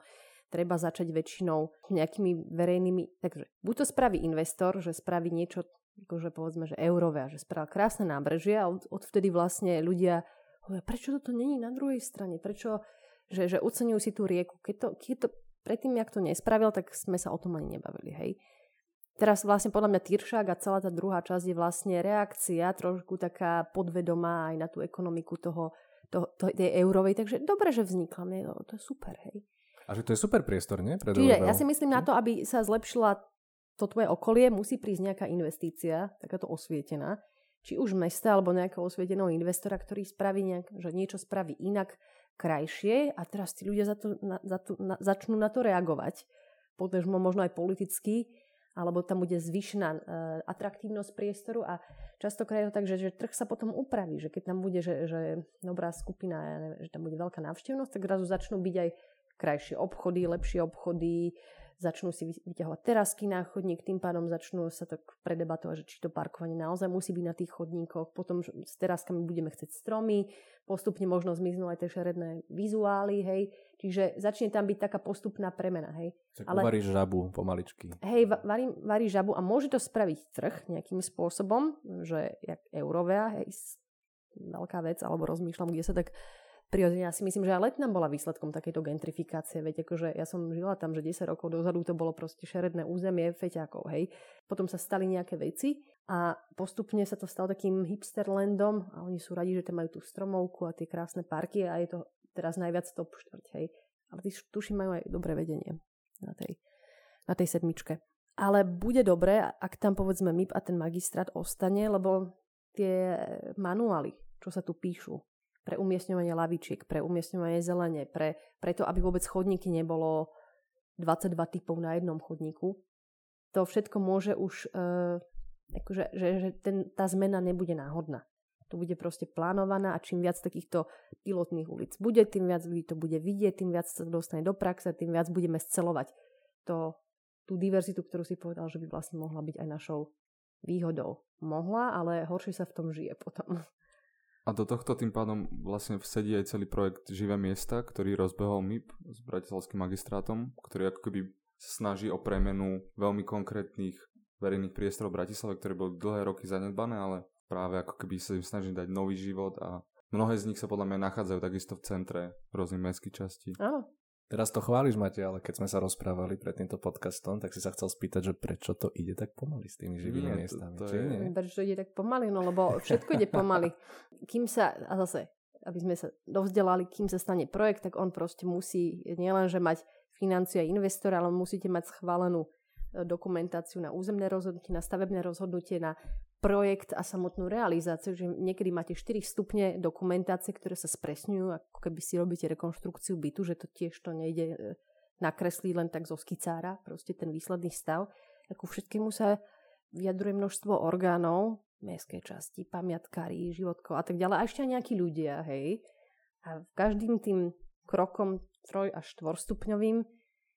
treba začať väčšinou nejakými verejnými, takže buď to spraví investor, že spraví niečo, akože povedzme, že eurové, že spraví krásne nábrežie a od, odvtedy vlastne ľudia hovoria, prečo toto není na druhej strane, prečo, že, že ocenujú si tú rieku. Keď to, keď to predtým, jak to nespravil, tak sme sa o tom ani nebavili, hej. Teraz vlastne podľa mňa Tyršák a celá tá druhá časť je vlastne reakcia trošku taká podvedomá aj na tú ekonomiku toho, to, to, tej eurovej, takže dobre, že vznikla, mne, to, to je super, hej. A že to je super priestor, nie? Pre Čiže ja si myslím na to, aby sa zlepšila to tvoje okolie, musí prísť nejaká investícia, takáto osvietená, či už mesta alebo nejakého osvieteného investora, ktorý spraví nejak, že niečo spraví inak, krajšie a teraz tí ľudia za to, na, za to, na, začnú na to reagovať, potom možno aj politicky, alebo tam bude zvyšná uh, atraktívnosť priestoru a častokrát je to tak, že, že trh sa potom upraví, že keď tam bude že, že dobrá skupina, ja neviem, že tam bude veľká návštevnosť, tak zrazu začnú byť aj krajšie obchody, lepšie obchody, začnú si vyťahovať terasky na chodník, tým pádom začnú sa tak predebatovať, že či to parkovanie naozaj musí byť na tých chodníkoch, potom s teraskami budeme chcieť stromy, postupne možno zmiznú aj tie šeredné vizuály, hej, čiže začne tam byť taká postupná premena, hej. Tak Ale, uvaríš žabu pomaličky. Hej, varí, varí žabu a môže to spraviť trh nejakým spôsobom, že jak Eurovea, hej, veľká vec, alebo rozmýšľam, kde sa tak prirodzene ja si myslím, že aj letná bola výsledkom takejto gentrifikácie. Veď akože ja som žila tam, že 10 rokov dozadu to bolo proste šeredné územie feťákov, hej. Potom sa stali nejaké veci a postupne sa to stalo takým hipsterlandom a oni sú radi, že tam majú tú stromovku a tie krásne parky a je to teraz najviac top štvrť, hej. Ale tí tuším majú aj dobré vedenie na tej, na tej sedmičke. Ale bude dobré, ak tam povedzme MIP a ten magistrát ostane, lebo tie manuály, čo sa tu píšu, pre umiestňovanie lavičiek, pre umiestňovanie zelene, pre, pre to, aby vôbec chodníky nebolo 22 typov na jednom chodníku. To všetko môže už, uh, akože, že, že ten, tá zmena nebude náhodná. To bude proste plánovaná a čím viac takýchto pilotných ulic bude, tým viac ľudí to bude vidieť, tým viac sa dostane do praxe, tým viac budeme scelovať to, tú diverzitu, ktorú si povedal, že by vlastne mohla byť aj našou výhodou. Mohla, ale horšie sa v tom žije potom. A do tohto tým pádom vlastne vsedí aj celý projekt Živé miesta, ktorý rozbehol MIP s Bratislavským magistrátom, ktorý ako keby snaží o premenu veľmi konkrétnych verejných priestorov Bratislave, ktoré boli dlhé roky zanedbané, ale práve ako keby sa im snaží dať nový život a mnohé z nich sa podľa mňa nachádzajú takisto v centre rôznych mestských častí. Áno, Teraz to chváliš, Mate, ale keď sme sa rozprávali pred týmto podcastom, tak si sa chcel spýtať, že prečo to ide tak pomaly s tými živými nie, miestami. To, to je... nie? Prečo to ide tak pomaly? No lebo všetko ide pomaly. Kým sa, a zase, aby sme sa dovzdelali, kým sa stane projekt, tak on proste musí nielenže mať financiu a investora, ale musíte mať schválenú dokumentáciu na územné rozhodnutie, na stavebné rozhodnutie, na projekt a samotnú realizáciu, že niekedy máte 4 stupne dokumentácie, ktoré sa spresňujú, ako keby si robíte rekonštrukciu bytu, že to tiež to nejde e, nakresliť len tak zo skicára, proste ten výsledný stav. Ako všetkému sa vyjadruje množstvo orgánov, mestské časti, pamiatkári, životkov a tak ďalej. A ešte aj nejakí ľudia, hej. A každým tým krokom troj až štvorstupňovým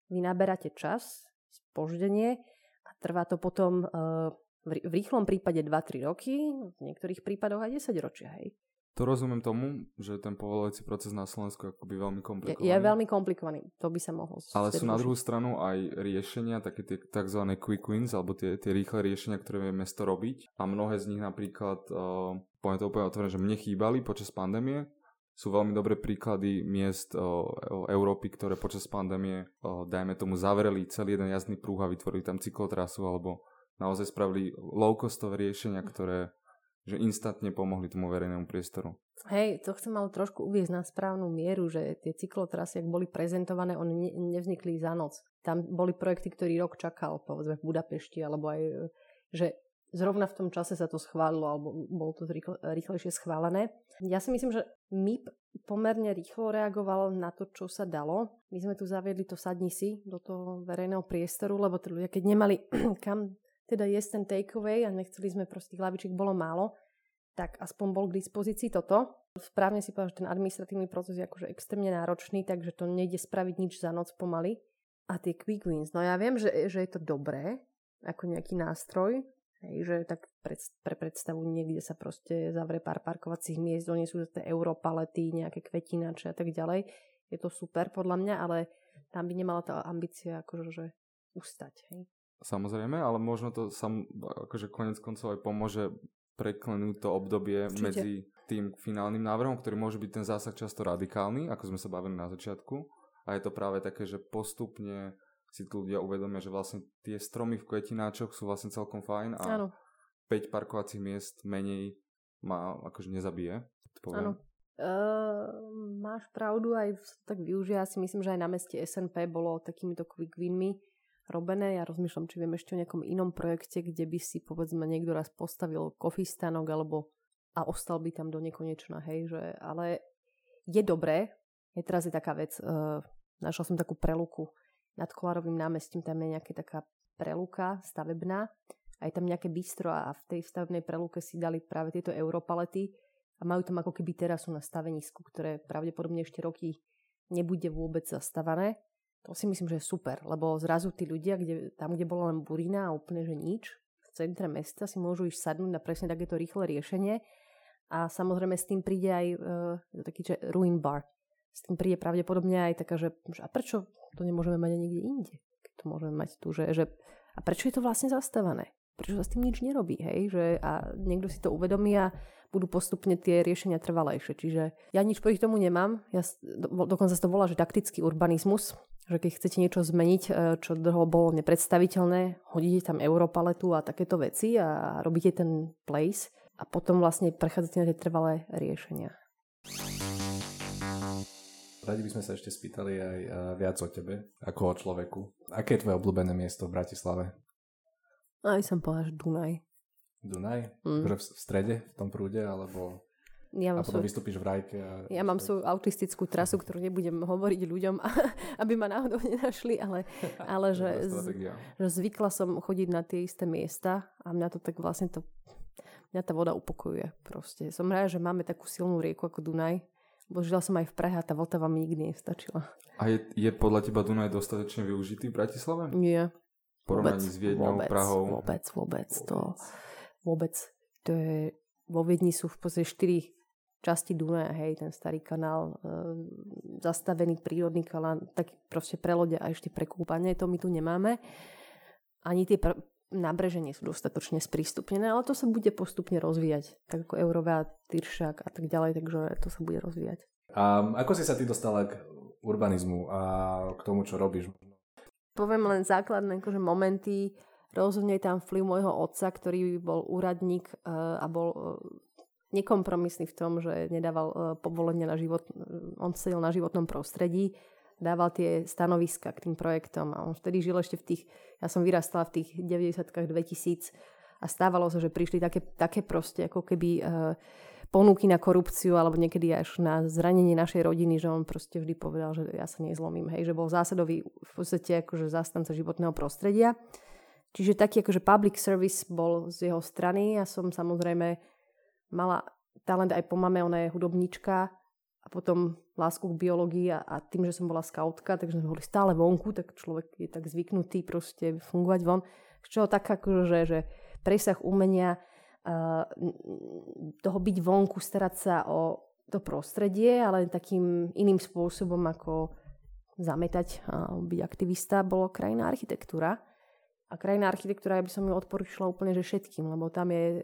vy naberáte čas, spoždenie a trvá to potom uh, v rýchlom prípade 2-3 roky, v niektorých prípadoch aj 10 ročia, hej. To rozumiem tomu, že ten povolovací proces na Slovensku je akoby veľmi komplikovaný. Je, je veľmi komplikovaný, to by sa mohlo. Ale sú na druhú stranu aj riešenia, také tie tzv. quick wins, alebo tie, tie rýchle riešenia, ktoré vie mesto robiť. A mnohé z nich napríklad, uh, poviem to úplne otvorené, že mne chýbali počas pandémie. Sú veľmi dobré príklady miest uh, Európy, ktoré počas pandémie, uh, dajme tomu, zavreli celý jeden jazdný prúh a vytvorili tam cyklotrasu, alebo naozaj spravili low-costové riešenia, ktoré že instantne pomohli tomu verejnému priestoru. Hej, to chcem ale trošku uviezť na správnu mieru, že tie cyklotrasy, ak boli prezentované, oni ne, nevznikli za noc. Tam boli projekty, ktorý rok čakal, povedzme v Budapešti, alebo aj, že zrovna v tom čase sa to schválilo, alebo bolo to rýchle, rýchlejšie schválené. Ja si myslím, že MIP pomerne rýchlo reagoval na to, čo sa dalo. My sme tu zaviedli to sadni si do toho verejného priestoru, lebo tí ľudia, keď nemali kam teda jesť ten takeaway a nechceli sme proste hlavičiek bolo málo, tak aspoň bol k dispozícii toto. Správne si povedal, že ten administratívny proces je akože extrémne náročný, takže to nejde spraviť nič za noc pomaly. A tie quick wins, no ja viem, že, že je to dobré, ako nejaký nástroj, hej, že tak pred, pre predstavu niekde sa proste zavre pár parkovacích miest, oni sú tie europalety, nejaké kvetinače a tak ďalej. Je to super podľa mňa, ale tam by nemala tá ambícia akože že ustať. Hej. Samozrejme, ale možno to sam, akože konec koncov aj pomôže preklenúť to obdobie Určite. medzi tým finálnym návrhom, ktorý môže byť ten zásah často radikálny, ako sme sa bavili na začiatku. A je to práve také, že postupne si tu ľudia uvedomia, že vlastne tie stromy v kvetináčoch sú vlastne celkom fajn a ano. 5 parkovacích miest menej ma akože nezabije. Áno. Uh, máš pravdu, aj tak využia. Ja si myslím, že aj na meste SNP bolo takýmito quick winmi robené. Ja rozmýšľam, či viem ešte o nejakom inom projekte, kde by si povedzme niekto raz postavil kofistanok alebo a ostal by tam do nekonečna, hej, že, ale je dobré, je teraz je taká vec, uh, našla som takú preluku nad Kolárovým námestím, tam je nejaká taká preluka stavebná a je tam nejaké bistro a v tej stavebnej preluke si dali práve tieto europalety a majú tam ako keby terasu na stavenisku, ktoré pravdepodobne ešte roky nebude vôbec zastavané to si myslím, že je super, lebo zrazu tí ľudia, kde, tam, kde bola len burina a úplne, že nič, v centre mesta si môžu ísť sadnúť na presne takéto rýchle riešenie a samozrejme s tým príde aj uh, taký, že ruin bar. S tým príde pravdepodobne aj taká, že, a prečo to nemôžeme mať aj niekde inde? Keď to môžeme mať tu, že, že a prečo je to vlastne zastavené? Prečo sa s tým nič nerobí, hej? Že, a niekto si to uvedomí a budú postupne tie riešenia trvalejšie. Čiže ja nič proti tomu nemám. Ja, do, dokonca sa to volá, že taktický urbanizmus, že keď chcete niečo zmeniť, e, čo dlho bolo nepredstaviteľné, hodíte tam europaletu a takéto veci a robíte ten place a potom vlastne prechádzate na tie trvalé riešenia. Radi by sme sa ešte spýtali aj viac o tebe, ako o človeku. Aké je tvoje obľúbené miesto v Bratislave? Aj som povedal, Dunaj. Dunaj? Mm. v strede, v tom prúde, alebo ja a potom svoj... vystúpiš v rajke. A... Ja mám svoju autistickú trasu, ktorú nebudem hovoriť ľuďom, aby ma náhodou nenašli, ale, ale že, z, že zvykla som chodiť na tie isté miesta a mňa to tak vlastne to, mňa tá voda upokojuje proste. Som rád, že máme takú silnú rieku ako Dunaj, bo žila som aj v Prahe a tá Vltava mi nikdy nestačila. A je, je podľa teba Dunaj dostatočne využitý v Bratislave? Nie. Porovnaní s Viedňou, vôbec, Prahou? Vôbec, vôbec, vôbec. To, vôbec. To je, vo Viedni sú v podstate štyri časti Dunaja, hej, ten starý kanál, e, zastavený prírodný kanál, tak proste pre lode a ešte pre kúpanie, to my tu nemáme. Ani tie pr- nábreže nie sú dostatočne sprístupnené, ale to sa bude postupne rozvíjať, tak ako Eurová, Tyršák a tak ďalej, takže to sa bude rozvíjať. A ako si sa ty dostala k urbanizmu a k tomu, čo robíš? Poviem len základné akože momenty, rozhodne tam vplyv môjho otca, ktorý bol úradník uh, a bol uh, nekompromisný v tom, že nedával uh, povolenia na život, on sedel na životnom prostredí, dával tie stanoviska k tým projektom a on vtedy žil ešte v tých, ja som vyrastala v tých 90-kách 2000 a stávalo sa, že prišli také, také proste ako keby uh, ponuky na korupciu alebo niekedy až na zranenie našej rodiny, že on proste vždy povedal, že ja sa nezlomím, hej, že bol zásadový v podstate akože zástanca životného prostredia. Čiže taký akože public service bol z jeho strany. Ja som samozrejme mala talent aj po mame, ona je hudobníčka a potom lásku k biológii a, a tým, že som bola skautka, takže sme boli stále vonku, tak človek je tak zvyknutý proste fungovať von. Z čoho tak akože, že presah umenia, uh, toho byť vonku, starať sa o to prostredie, ale takým iným spôsobom ako zametať a byť aktivista, bolo krajná architektúra. A krajná architektúra, ja by som ju odporúčila úplne že všetkým, lebo tam je e,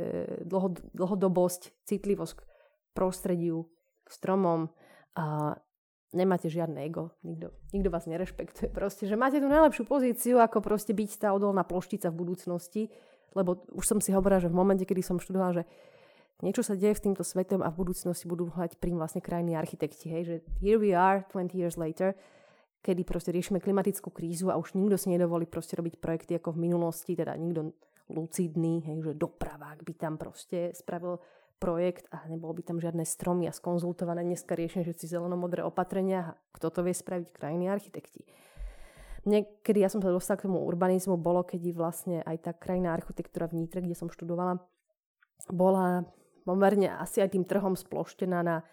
dlho, dlhodobosť, citlivosť k prostrediu, k stromom a nemáte žiadne ego. Nikto, nikto vás nerešpektuje. Proste, že máte tú najlepšiu pozíciu, ako proste byť tá odolná ploštica v budúcnosti. Lebo už som si hovorila, že v momente, kedy som študovala, že niečo sa deje s týmto svetom a v budúcnosti budú hľať prím vlastne krajní architekti. Hej, že here we are 20 years later kedy proste riešime klimatickú krízu a už nikto si nedovolí proste robiť projekty ako v minulosti, teda nikto lucidný, hej, že dopravák by tam proste spravil projekt a nebolo by tam žiadne stromy a skonzultované dneska riešenie všetci zelenomodré opatrenia a kto to vie spraviť? Krajní architekti. Niekedy ja som sa dostala k tomu urbanizmu, bolo, keď vlastne aj tá krajná architektúra v Nitre, kde som študovala, bola pomerne asi aj tým trhom sploštená na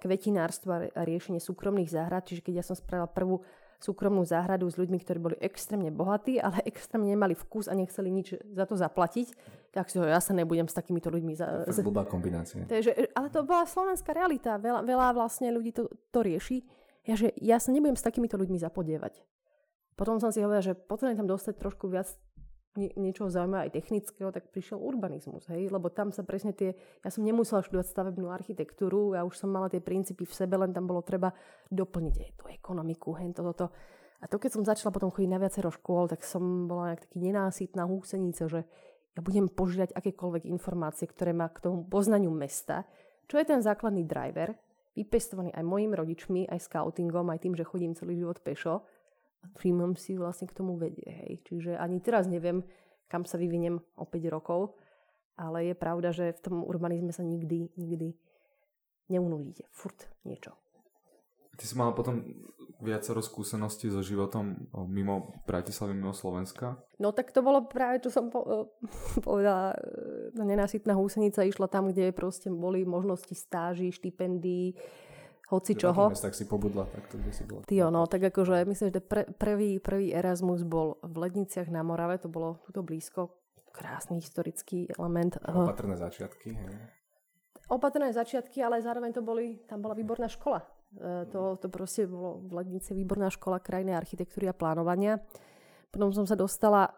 kvetinárstvo a riešenie súkromných záhrad. Čiže keď ja som spravila prvú súkromnú záhradu s ľuďmi, ktorí boli extrémne bohatí, ale extrémne nemali vkus a nechceli nič za to zaplatiť, tak si ho, ja sa nebudem s takýmito ľuďmi... Za, to blbá kombinácia. Takže, ale to bola slovenská realita. Veľa, veľa vlastne ľudí to, to rieši. Ja, že ja sa nebudem s takýmito ľuďmi zapodievať. Potom som si hovorila, že potrebujem tam dostať trošku viac nie, niečoho zaujímavé aj technického, tak prišiel urbanizmus, hej? lebo tam sa presne tie, ja som nemusela študovať stavebnú architektúru, ja už som mala tie princípy v sebe, len tam bolo treba doplniť aj tú ekonomiku, hej, toto, toto. A to, keď som začala potom chodiť na viacero škôl, tak som bola nejak taký nenásytná húsenica, že ja budem požiadať akékoľvek informácie, ktoré má k tomu poznaniu mesta, čo je ten základný driver, vypestovaný aj mojimi rodičmi, aj scoutingom, aj tým, že chodím celý život pešo, príjmom si vlastne k tomu vedie. Hej. Čiže ani teraz neviem, kam sa vyviniem o 5 rokov, ale je pravda, že v tom urbanizme sa nikdy, nikdy neunudíte. Furt niečo. Ty si mala potom viacero skúseností so životom mimo Bratislavy, mimo Slovenska? No tak to bolo práve, čo som po, povedala, e, nenasytná húsenica išla tam, kde proste boli možnosti stáží, štipendií, hoci čoho. tak si pobudla, tak to kde si bola. Ty no, tak akože myslím, že pre, prvý, prvý Erasmus bol v Ledniciach na Morave, to bolo tuto blízko. Krásny historický element. Opatrné začiatky. Hej. Opatrné začiatky, ale zároveň to boli, tam bola výborná škola. E, to, to proste bolo v Lednici výborná škola krajnej architektúry a plánovania. Potom som sa dostala,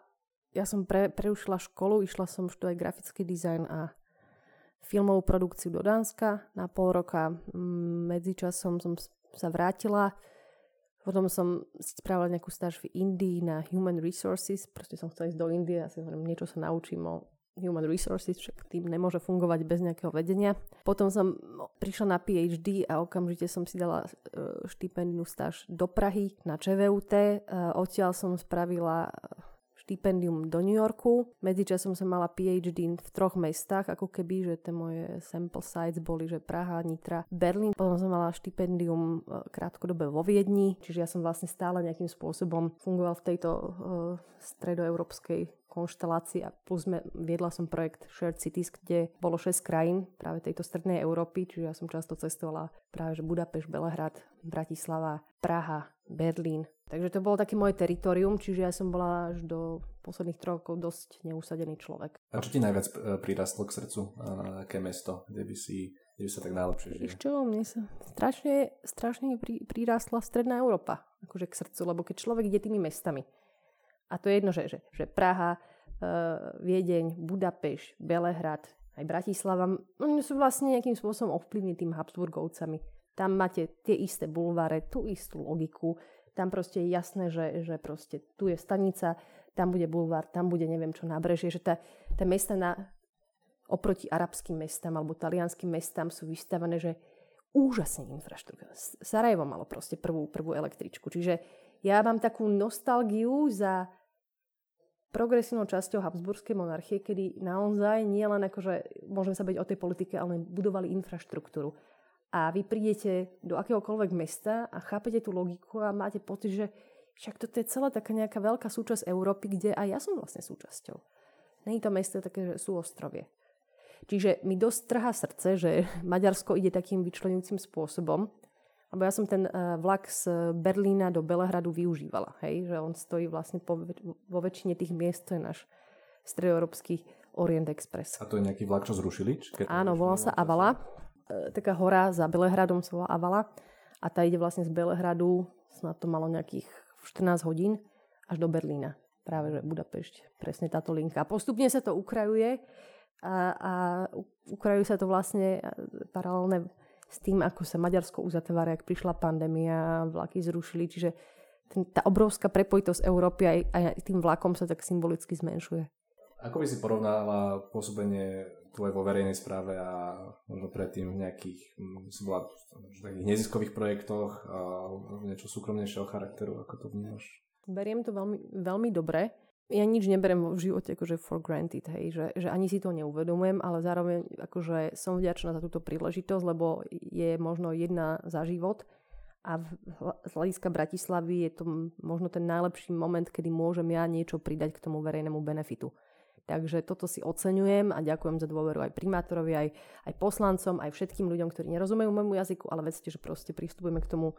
ja som pre, preušila školu, išla som študovať grafický dizajn a filmovú produkciu do Dánska na pol roka. Medzičasom som sa vrátila. Potom som si spravila nejakú stáž v Indii na Human Resources. Proste som chcela ísť do Indie a si hovorím, niečo sa naučím o Human Resources, však tým nemôže fungovať bez nejakého vedenia. Potom som prišla na PhD a okamžite som si dala e, štipendiu stáž do Prahy na ČVUT. E, odtiaľ som spravila štipendium do New Yorku. Medzičasom som mala PhD v troch mestách, ako keby, že tie moje sample sites boli, že Praha, Nitra, Berlín. Potom som mala štipendium e, krátkodobé vo Viedni, čiže ja som vlastne stále nejakým spôsobom fungoval v tejto uh, stredoeurópskej konštelácii a plus sme, viedla som projekt Shared Cities, kde bolo 6 krajín práve tejto strednej Európy, čiže ja som často cestovala práve že Budapešť, Belehrad, Bratislava, Praha, Berlín, Takže to bolo také moje teritorium, čiže ja som bola až do posledných troch rokov dosť neusadený človek. A čo ti najviac e, prirastlo k srdcu? aké mesto, kde by si kde by sa tak najlepšie žije? Čo, mne sa strašne, strašne pri, prirastla stredná Európa akože k srdcu, lebo keď človek ide tými mestami, a to je jedno, že, že, že Praha, uh, Viedeň, Budapeš, Belehrad, aj Bratislava, oni sú vlastne nejakým spôsobom ovplyvnení tým Habsburgovcami. Tam máte tie isté bulváre, tú istú logiku, tam proste je jasné, že, že proste tu je stanica, tam bude bulvár, tam bude neviem čo nábrežie, že tá, tá mesta na, oproti arabským mestám alebo talianským mestám sú vystavené, že úžasne infraštruktúra. Sarajevo malo proste prvú, prvú električku. Čiže ja mám takú nostalgiu za progresívnou časťou Habsburskej monarchie, kedy naozaj nie len akože môžeme sa byť o tej politike, ale budovali infraštruktúru a vy prídete do akéhokoľvek mesta a chápete tú logiku a máte pocit, že však toto je celá taká nejaká veľká súčasť Európy, kde aj ja som vlastne súčasťou. Není to mesto také, že sú ostrovie. Čiže mi dosť trhá srdce, že Maďarsko ide takým vyčlenujúcim spôsobom, lebo ja som ten uh, vlak z Berlína do Belehradu využívala, hej, že on stojí vlastne po, vo väčšine tých miest, to je náš stredoeurópsky Orient Express. A to je nejaký vlak, čo zrušili? Áno, volal sa Avala. E, taká hora za Belehradom sa volá Avala. A tá ide vlastne z Belehradu, snad to malo nejakých 14 hodín, až do Berlína. Práve, že Budapešť, presne táto linka. Postupne sa to ukrajuje a, a ukrajuje sa to vlastne paralelne s tým, ako sa Maďarsko uzatvára, ak prišla pandémia, vlaky zrušili, čiže ten, tá obrovská prepojitosť Európy aj, aj tým vlakom sa tak symbolicky zmenšuje. Ako by si porovnala pôsobenie tvoje vo verejnej správe a možno predtým v nejakých, si bola v takých neziskových projektoch a niečo súkromnejšieho charakteru, ako to vnímaš? Beriem to veľmi, veľmi dobre ja nič neberem v živote akože for granted, hej, že, že ani si to neuvedomujem, ale zároveň akože som vďačná za túto príležitosť, lebo je možno jedna za život a z hľadiska Bratislavy je to možno ten najlepší moment, kedy môžem ja niečo pridať k tomu verejnému benefitu. Takže toto si oceňujem a ďakujem za dôveru aj primátorovi, aj, aj poslancom, aj všetkým ľuďom, ktorí nerozumejú môjmu jazyku, ale vedzte, že proste pristupujeme k tomu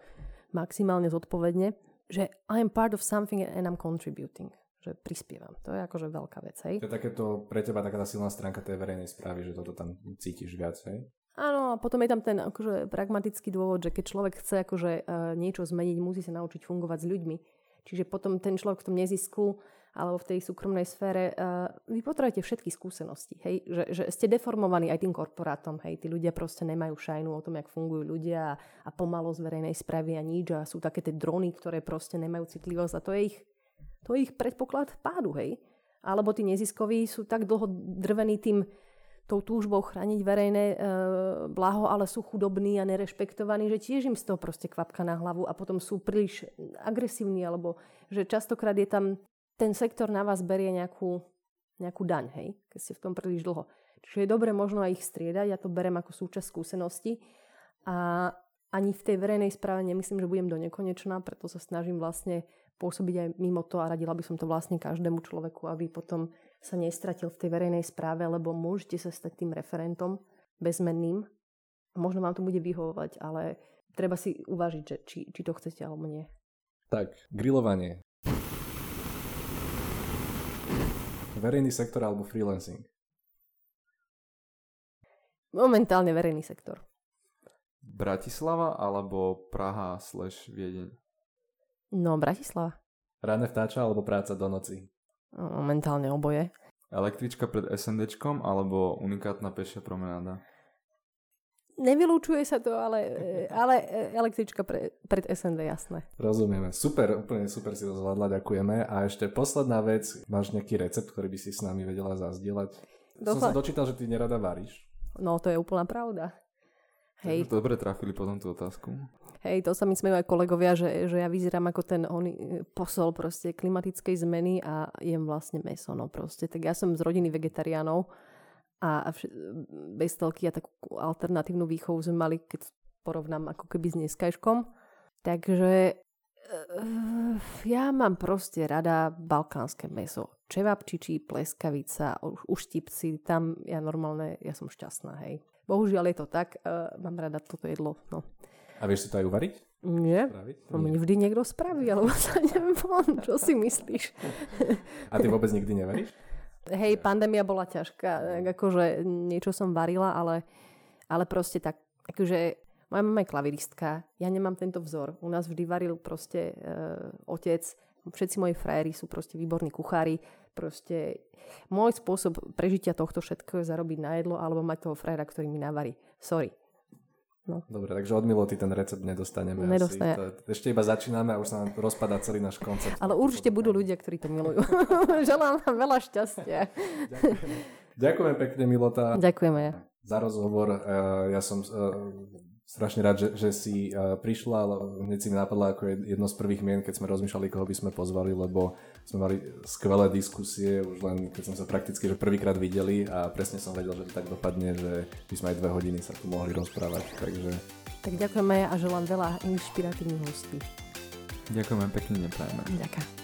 maximálne zodpovedne, že I am part of something and I'm contributing že prispievam. To je akože veľká vec, hej. To je takéto pre teba taká tá silná stránka tej verejnej správy, že toto tam cítiš viac, hej? Áno, a potom je tam ten akože pragmatický dôvod, že keď človek chce akože uh, niečo zmeniť, musí sa naučiť fungovať s ľuďmi. Čiže potom ten človek v tom nezisku alebo v tej súkromnej sfére, uh, vy potrebujete všetky skúsenosti, hej? Že, že ste deformovaní aj tým korporátom, hej? Tí ľudia proste nemajú šajnu o tom, jak fungujú ľudia a, a pomalo z verejnej správy a nič a sú také tie drony, ktoré proste nemajú citlivosť a to je ich to je ich predpoklad pádu, hej. Alebo tí neziskoví sú tak dlho drvení tým, tou túžbou chrániť verejné e, blaho, ale sú chudobní a nerešpektovaní, že tiež im z toho proste kvapka na hlavu a potom sú príliš agresívni, alebo že častokrát je tam, ten sektor na vás berie nejakú, nejakú daň, hej, keď ste v tom príliš dlho. Čiže je dobre možno aj ich striedať, ja to berem ako súčasť skúsenosti a ani v tej verejnej správe nemyslím, že budem do nekonečná, preto sa snažím vlastne pôsobiť aj mimo to a radila by som to vlastne každému človeku, aby potom sa nestratil v tej verejnej správe, lebo môžete sa stať tým referentom bezmenným možno vám to bude vyhovovať, ale treba si uvažiť, že či, či to chcete alebo nie. Tak, grilovanie. Verejný sektor alebo freelancing? Momentálne verejný sektor. Bratislava alebo Praha slash Viedeň? No, Bratislava. Ráne vtáča alebo práca do noci? Momentálne oboje. Električka pred SNDčkom alebo unikátna pešia promenáda? Nevylúčuje sa to, ale, ale električka pre, pred SND, jasné. Rozumieme. Super, úplne super si to zvládla, ďakujeme. A ešte posledná vec, máš nejaký recept, ktorý by si s nami vedela zazdieľať? Dochla... Som sa dočítal, že ty nerada varíš. No, to je úplná pravda. Hej. Dobre trafili potom tú otázku. Hej, to sa mi smejú aj kolegovia, že, že ja vyzerám ako ten on, posol proste klimatickej zmeny a jem vlastne meso, no proste. Tak ja som z rodiny vegetariánov a, vš- bez telky a takú alternatívnu výchovu sme mali, keď porovnám ako keby s dneskajškom. Takže uh, ja mám proste rada balkánske meso. Čevapčiči, pleskavica, uštipci, tam ja normálne, ja som šťastná, hej. Bohužiaľ je to tak, uh, mám rada toto jedlo, no. A vieš si to aj uvariť? Nie. To mi vždy niekto spraví, alebo sa neviem. Čo si myslíš? A ty vôbec nikdy nevaríš? Hej, pandémia bola ťažká. Akože niečo som varila, ale, ale proste tak, akože moja mama je klaviristka, ja nemám tento vzor. U nás vždy varil proste e, otec, všetci moji frajery sú proste výborní kuchári. Proste môj spôsob prežitia tohto všetko je zarobiť na jedlo alebo mať toho frajera, ktorý mi navarí. Sorry. No. Dobre, takže od Miloty ten recept nedostaneme. Nedostane. Asi. To, ešte iba začíname a už sa nám rozpadá celý náš koncept. Ale určite budú ľudia, ktorí to milujú. Želám vám veľa šťastia. Ďakujeme. Ďakujem pekne, Milota. Ďakujeme. Za rozhovor. Eh, ja som eh, strašne rád, že, že si uh, prišla, ale hneď si mi napadla ako jedno z prvých mien, keď sme rozmýšľali, koho by sme pozvali, lebo sme mali skvelé diskusie, už len keď sme sa prakticky že prvýkrát videli a presne som vedel, že to tak dopadne, že by sme aj dve hodiny sa tu mohli rozprávať, takže... Tak ďakujeme a želám veľa inšpiratívnych hostí. Ďakujeme pekne, neprajeme. Ďakujem.